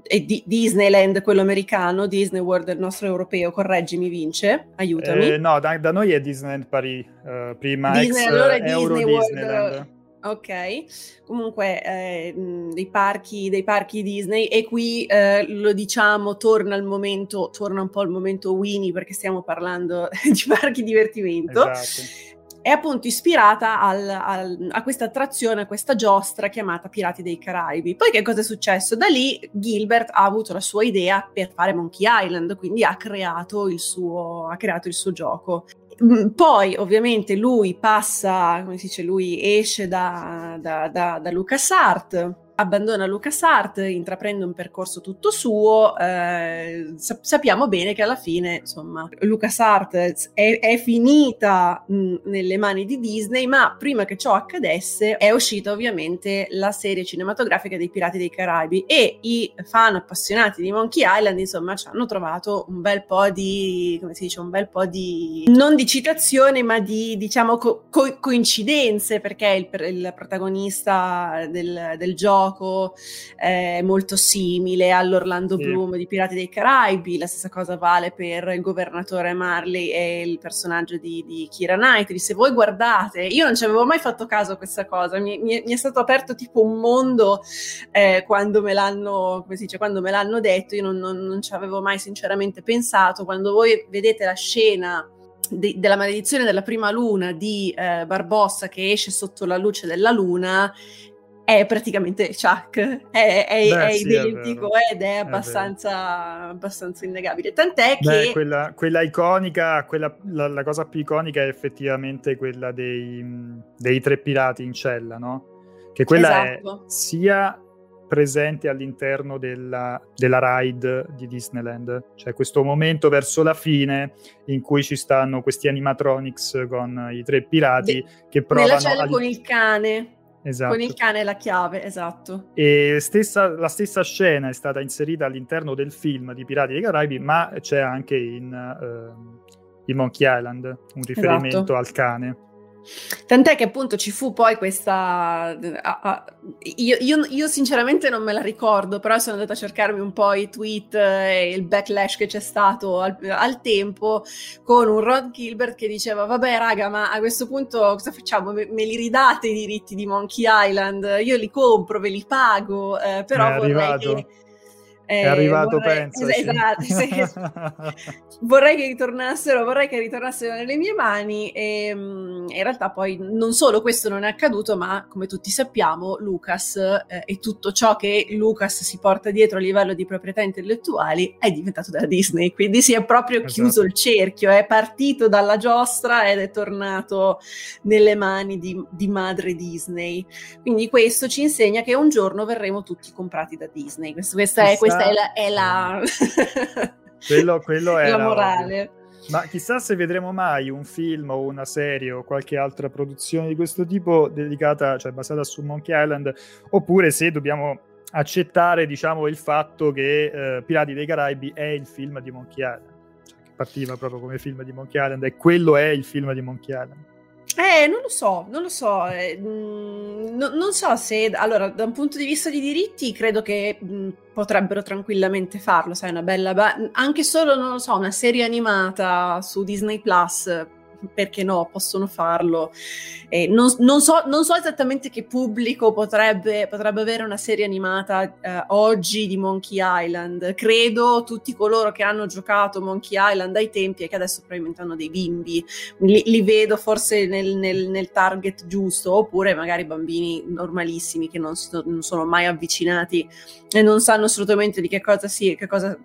di Disneyland, quello americano, Disney World, il nostro europeo, correggimi Vince, aiutami. Eh, no, da, da, noi è Disneyland Paris, uh, prima Disney, ex allora è Euro Disney Disneyland. Ok, comunque eh, dei, parchi, dei, parchi, Disney e qui eh, lo diciamo, torna il momento, torna un po' il momento Winnie perché stiamo parlando (laughs) di parchi divertimento. Esatto. È appunto ispirata al, al, a questa attrazione, a questa giostra chiamata Pirati dei Caraibi. Poi che cosa è successo? Da lì Gilbert ha avuto la sua idea per fare Monkey Island, quindi ha creato il suo, ha creato il suo gioco. Mm, poi ovviamente lui passa, come si dice, lui esce da, da, da, da LucasArt abbandona LucasArt, intraprende un percorso tutto suo, eh, sap- sappiamo bene che alla fine, insomma, LucasArt è, è finita mh, nelle mani di Disney, ma prima che ciò accadesse è uscita ovviamente la serie cinematografica dei Pirati dei Caraibi e i fan appassionati di Monkey Island, insomma, ci hanno trovato un bel po' di, come si dice, un bel po' di, non di citazioni, ma di, diciamo, co- co- coincidenze, perché il, il protagonista del, del gioco gioco eh, molto simile all'Orlando sì. Bloom di Pirati dei Caraibi, la stessa cosa vale per il governatore Marley e il personaggio di, di Kira Knightley. Se voi guardate, io non ci avevo mai fatto caso a questa cosa, mi, mi, mi è stato aperto tipo un mondo eh, quando, me l'hanno, come si dice, quando me l'hanno detto, io non, non, non ci avevo mai sinceramente pensato, quando voi vedete la scena de- della maledizione della prima luna di eh, Barbossa che esce sotto la luce della luna è praticamente Chuck, è, è, Beh, è sì, identico è ed è abbastanza, abbastanza innegabile. Tant'è Beh, che... Quella, quella iconica, quella, la, la, cosa più iconica è effettivamente quella dei, dei tre pirati in cella, no? Che quella esatto. è sia presente all'interno della, della ride di Disneyland. Cioè questo momento verso la fine in cui ci stanno questi animatronics con i tre pirati De- che provano... Nella cella con il cane. Esatto. Con il cane e la chiave, esatto. E stessa, la stessa scena è stata inserita all'interno del film di Pirati dei Caraibi, ma c'è anche in, uh, in Monkey Island un riferimento esatto. al cane. Tant'è che appunto ci fu poi questa... io, io, io, sinceramente non me la ricordo, però sono andata a cercarmi un po' i tweet e il backlash che c'è stato al, al tempo con un Rod Gilbert che diceva vabbè raga ma a questo punto cosa facciamo? Me, me li ridate i diritti di Monkey Island? Io li compro, ve li pago, eh, però vorrei che è arrivato, vorrei, penso. Esatto, (laughs) vorrei che ritornassero, vorrei che ritornassero nelle mie mani e mm, in realtà poi non solo questo non è accaduto, ma come tutti sappiamo, Lucas eh, e tutto ciò che Lucas si porta dietro a livello di proprietà intellettuali è diventato della Disney, quindi si è proprio esatto. chiuso il cerchio, è partito dalla giostra ed è tornato nelle mani di, di madre Disney. Quindi questo ci insegna che un giorno verremo tutti comprati da Disney. Questa, questa è, questa è la... È la... (laughs) quello, quello è (laughs) la morale. Ovvio. Ma chissà se vedremo mai un film o una serie o qualche altra produzione di questo tipo dedicata, cioè basata su Monkey Island, oppure se dobbiamo accettare, diciamo, il fatto che eh, Pirati dei Caraibi è il film di Monkey Island, cioè che partiva proprio come film di Monkey Island e quello è il film di Monkey Island. Eh, non lo so, non lo so. Eh, mh, mm, no, non so se, allora, da un punto di vista di diritti, credo che mh, mm, potrebbero tranquillamente farlo, sai, una bella, ba- anche solo, non lo so, una serie animata su Disney Plus perché no, possono farlo. Eh, non, non, so, non, so, esattamente che pubblico potrebbe, potrebbe avere una serie animata eh, oggi di Monkey Island. Credo tutti coloro che hanno giocato Monkey Island ai tempi e che adesso probabilmente hanno dei bimbi, li, li vedo forse nel, nel, nel, target giusto, oppure magari bambini normalissimi che non, non sono mai avvicinati e non sanno assolutamente di che cosa sia, che cosa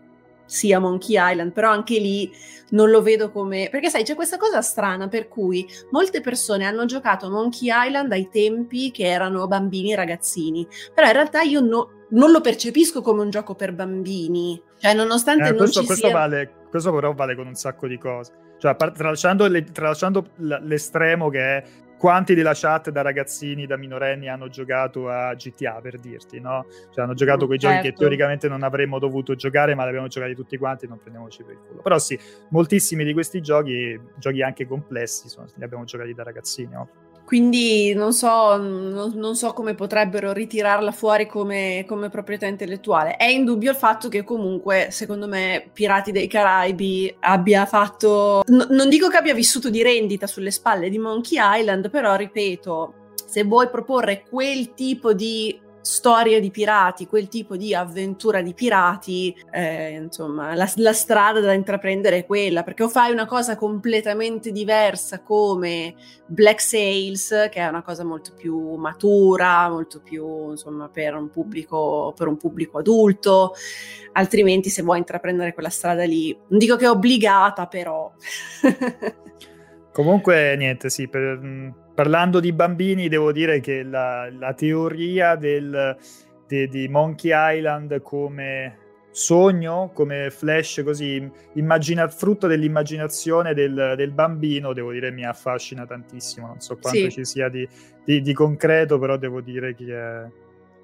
sia Monkey Island, però anche lì non lo vedo come... Perché sai, c'è questa cosa strana per cui molte persone hanno giocato Monkey Island ai tempi che erano bambini e ragazzini, però in realtà io no, non lo percepisco come un gioco per bambini, cioè nonostante eh, questo, non ci questo sia... Vale, questo però vale con un sacco di cose. Cioè, tralasciando, le, tralasciando l'estremo che è quanti della chat da ragazzini, da minorenni hanno giocato a GTA per dirti, no? Cioè hanno giocato quei certo. giochi che certo. teoricamente non avremmo dovuto giocare, ma li abbiamo giocati tutti quanti, non prendiamoci per il culo. Però sì, moltissimi di questi giochi, giochi anche complessi, sono, li abbiamo giocati da ragazzini, no? Quindi non so, non, non so, come potrebbero ritirarla fuori come, come, proprietà intellettuale. È indubbio il fatto che comunque, secondo me, Pirati dei Caraibi abbia fatto... N- non dico che abbia vissuto di rendita sulle spalle di Monkey Island, però ripeto, se vuoi proporre quel tipo di storia di pirati, quel tipo di avventura di pirati, eh, insomma, la, la, strada da intraprendere è quella, perché o fai una cosa completamente diversa come Black Sails, che è una cosa molto più matura, molto più, insomma, per un pubblico, per un pubblico adulto, altrimenti se vuoi intraprendere quella strada lì, non dico che è obbligata, però... (laughs) Comunque, niente, sì, per, mm, parlando di bambini, devo dire che la, la teoria del, de, di Monkey Island come sogno, come flash così, immagina, frutto dell'immaginazione del, del, bambino, devo dire mi affascina tantissimo. Non so quanto sì. ci sia di, di, di, concreto, però devo dire che è,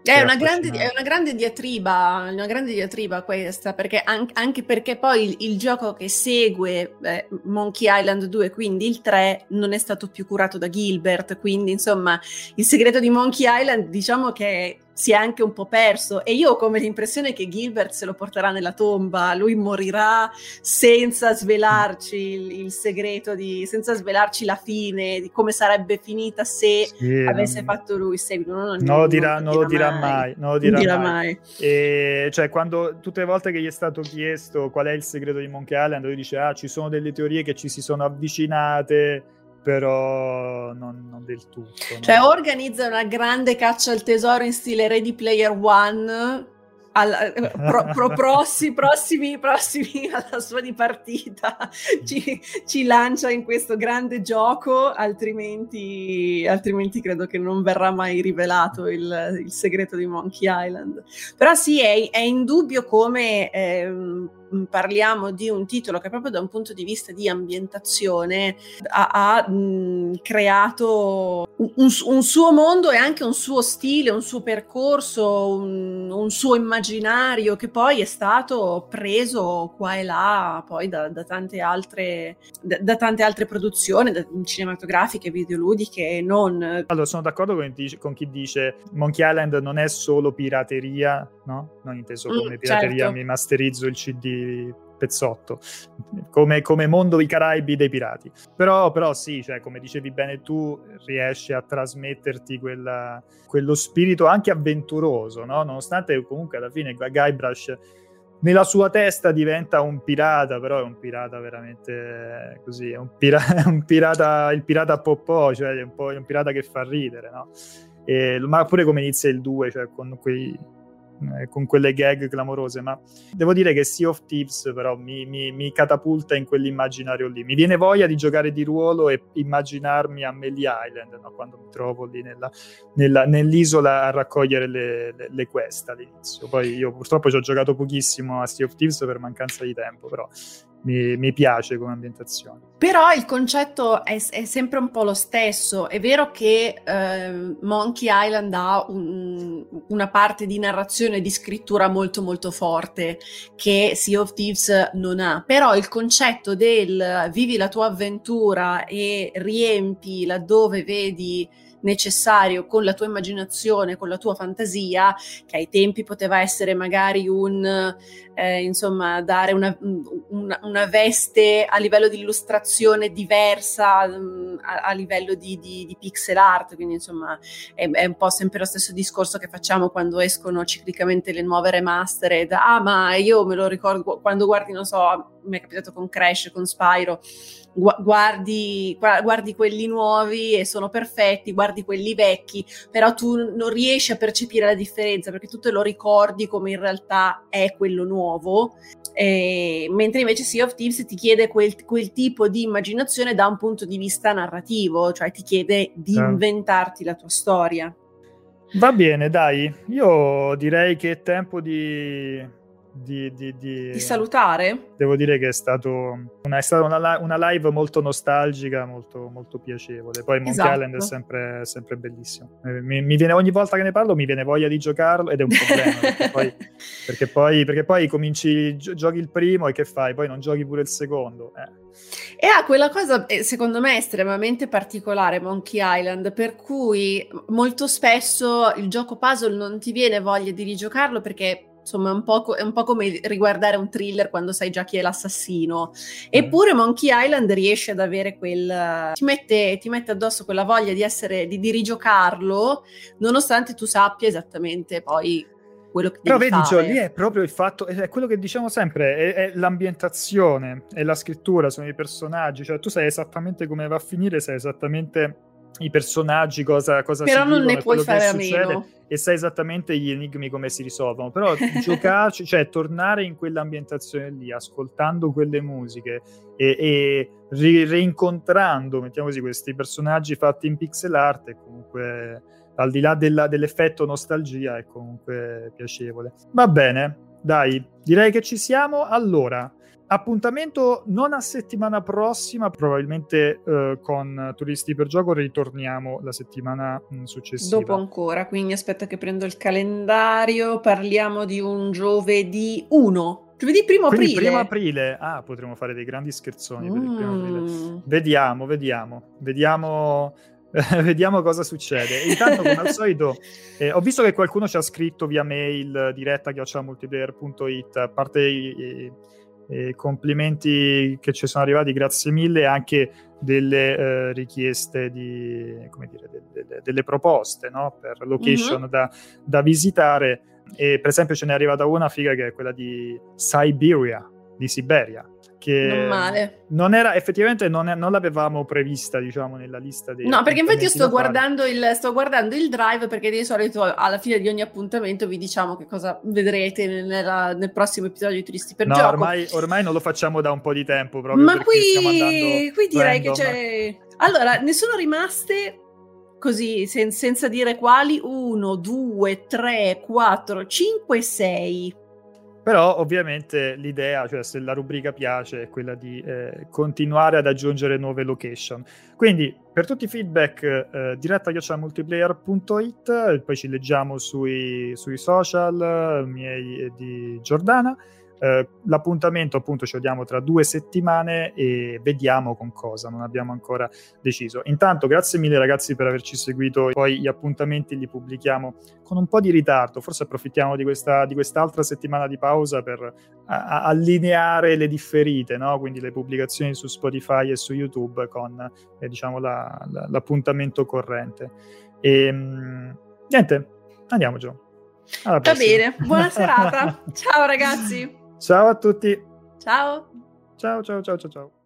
è una, grande, è una, grande, diatriba, una grande diatriba questa, perché an- anche perché poi il, il gioco che segue eh, Monkey Island 2, quindi il 3, non è stato più curato da Gilbert, quindi insomma il segreto di Monkey Island diciamo che si è anche un po' perso e io ho come l'impressione che Gilbert se lo porterà nella tomba, lui morirà senza svelarci il, il segreto, di, senza svelarci la fine, di come sarebbe finita se sì, avesse non... fatto lui il seguito. Non, non, non, lo dirà, non, lo dirà mai. mai. Non lo dirà, dirà mai. mai. E, cioè, quando tutte le volte che gli è stato chiesto qual è il segreto di Monkey Island, lui dice, ah, ci sono delle teorie che ci si sono avvicinate però non, non del tutto. Cioè, no? organizza una grande caccia al tesoro in stile Ready Player One al, eh, pro, pro, (laughs) prossi, prossimi, prossimi alla sua di partita ci, ci, lancia in questo grande gioco, altrimenti, altrimenti credo che non verrà mai rivelato il, il segreto di Monkey Island. Però sì, è, è indubbio come ehm, parliamo di un titolo che proprio da un punto di vista di ambientazione ha, ha mh, creato un, un, suo mondo e anche un suo stile, un suo percorso, un, un, suo immaginario che poi è stato preso qua e là poi da, da tante altre da, da, tante altre produzioni cinematografiche, videoludiche non. Allora sono d'accordo con, con, chi dice Monkey Island non è solo pirateria, no? Non inteso come mm, pirateria, certo. mi masterizzo il CD pezzotto, come, come, mondo i Caraibi dei pirati. Però, però sì, cioè, come dicevi bene tu, riesci a trasmetterti quella, quello spirito anche avventuroso, no? nonostante comunque alla fine Guybrush nella sua testa diventa un pirata, però è un pirata veramente così, è un, pira- (laughs) un pirata, il pirata popò, cioè è un, è un pirata che fa ridere, no? E, ma pure come inizia il 2, cioè con quei eh, con quelle gag clamorose, ma devo dire che Sea of Thieves però mi, mi, mi, catapulta in quell'immaginario lì. Mi viene voglia di giocare di ruolo e immaginarmi a Melly Island, no? quando mi trovo lì nella, nella, nell'isola a raccogliere le, le, le, quest all'inizio. Poi io purtroppo ci ho giocato pochissimo a Sea of Thieves per mancanza di tempo, però mi, mi, piace come ambientazione. Però il concetto è, è, sempre un po' lo stesso. È vero che eh, Monkey Island ha un, una parte di narrazione e di scrittura molto molto forte che Sea of Thieves non ha. Però il concetto del vivi la tua avventura e riempi laddove vedi necessario con la tua immaginazione, con la tua fantasia, che ai tempi poteva essere magari un, eh, insomma, dare una, una, una, veste a livello di illustrazione diversa mm, a, a, livello di, di, di, pixel art, quindi insomma è, è, un po' sempre lo stesso discorso che facciamo quando escono ciclicamente le nuove remastered, ah ma io me lo ricordo quando guardi, non so, mi è capitato con Crash, con Spyro, guardi, guardi quelli nuovi e sono perfetti, guardi quelli vecchi, però tu non riesci a percepire la differenza perché tu te lo ricordi come in realtà è quello nuovo, eh, mentre invece Sea of Thieves ti chiede quel, quel, tipo di immaginazione da un punto di vista narrativo, cioè ti chiede di ah. inventarti la tua storia. Va bene, dai, io direi che è tempo di di, di, di, di, salutare. Devo dire che è, stato una, è stata una, una, live molto nostalgica, molto, molto piacevole. Poi Monkey esatto. Island è sempre, sempre bellissimo. Eh, mi, mi, viene, ogni volta che ne parlo mi viene voglia di giocarlo ed è un problema (laughs) perché, poi, perché, poi, perché, poi, cominci, giochi il primo e che fai? Poi non giochi pure il secondo. Eh. E ha quella cosa, eh, secondo me, estremamente particolare Monkey Island, per cui molto spesso il gioco puzzle non ti viene voglia di rigiocarlo perché insomma è un, po', è un po' come riguardare un thriller quando sai già chi è l'assassino. Eppure Monkey Island riesce ad avere quel... ti mette, ti mette addosso quella voglia di, essere, di, di rigiocarlo, nonostante tu sappia esattamente poi quello che Però vedi, Gio, lì è proprio il fatto, è quello che diciamo sempre, è, è, l'ambientazione, è la scrittura, sono i personaggi, cioè tu sai esattamente come va a finire, sai esattamente i personaggi, cosa, cosa Però non ne puoi fare a meno. E sai esattamente gli enigmi come si risolvono. Però (laughs) giocarci, cioè tornare in quell'ambientazione lì, ascoltando quelle musiche e, e ri- reincontrando, mettiamo così, questi personaggi fatti in pixel art è comunque, al di là della, dell'effetto nostalgia, è comunque piacevole. Va bene, dai, direi che ci siamo. Allora, Appuntamento non a settimana prossima, probabilmente eh, con Turisti per Gioco ritorniamo la settimana mm, successiva. Dopo ancora, quindi aspetta che prendo il calendario, parliamo di un giovedì 1. Giovedì primo aprile. Quindi primo aprile. Ah, potremo fare dei grandi scherzoni mm. per il primo aprile. Mm. Vediamo, vediamo, vediamo (laughs) vediamo cosa succede. Intanto, come al solito, (laughs) eh, ho visto che qualcuno ci ha scritto via mail diretta chiocciamultiplayer.it, a parte i, i eh, complimenti che ci sono arrivati, grazie mille, anche delle eh, richieste di, come dire, de, de, de, delle proposte no? per location mm-hmm. da, da, visitare. E per esempio ce n'è arrivata una figa che è quella di Siberia, di Siberia, che non male. Non era, effettivamente non, è, non, l'avevamo prevista, diciamo, nella lista dei... No, perché infatti io sto guardando, il, sto guardando, il, drive perché di solito alla fine di ogni appuntamento vi diciamo che cosa vedrete nella, nel prossimo episodio di Turisti per no, Gioco. Ormai, ormai non lo facciamo da un po' di tempo proprio Ma qui, qui direi random. che c'è... Allora, ne sono rimaste così sen- senza dire quali 1, 2, 3, 4, 5, 6 però ovviamente l'idea, cioè se la rubrica piace, è quella di eh, continuare ad aggiungere nuove location. Quindi per tutti i feedback eh, diretta multiplayer.it, poi ci leggiamo sui, sui social miei e di Giordana. Eh, l'appuntamento appunto ce lo diamo tra due settimane e vediamo con cosa, non abbiamo ancora deciso. Intanto grazie mille ragazzi per averci seguito, poi gli appuntamenti li pubblichiamo con un po' di ritardo, forse approfittiamo di, questa, di quest'altra settimana di pausa per a, allineare le differite, no? quindi le pubblicazioni su Spotify e su YouTube con eh, diciamo la, la, l'appuntamento corrente. E ehm, niente, andiamo giù. Va bene, buona (laughs) serata. Ciao ragazzi. Ciao a tutti. Ciao. Ciao, ciao, ciao, ciao, ciao.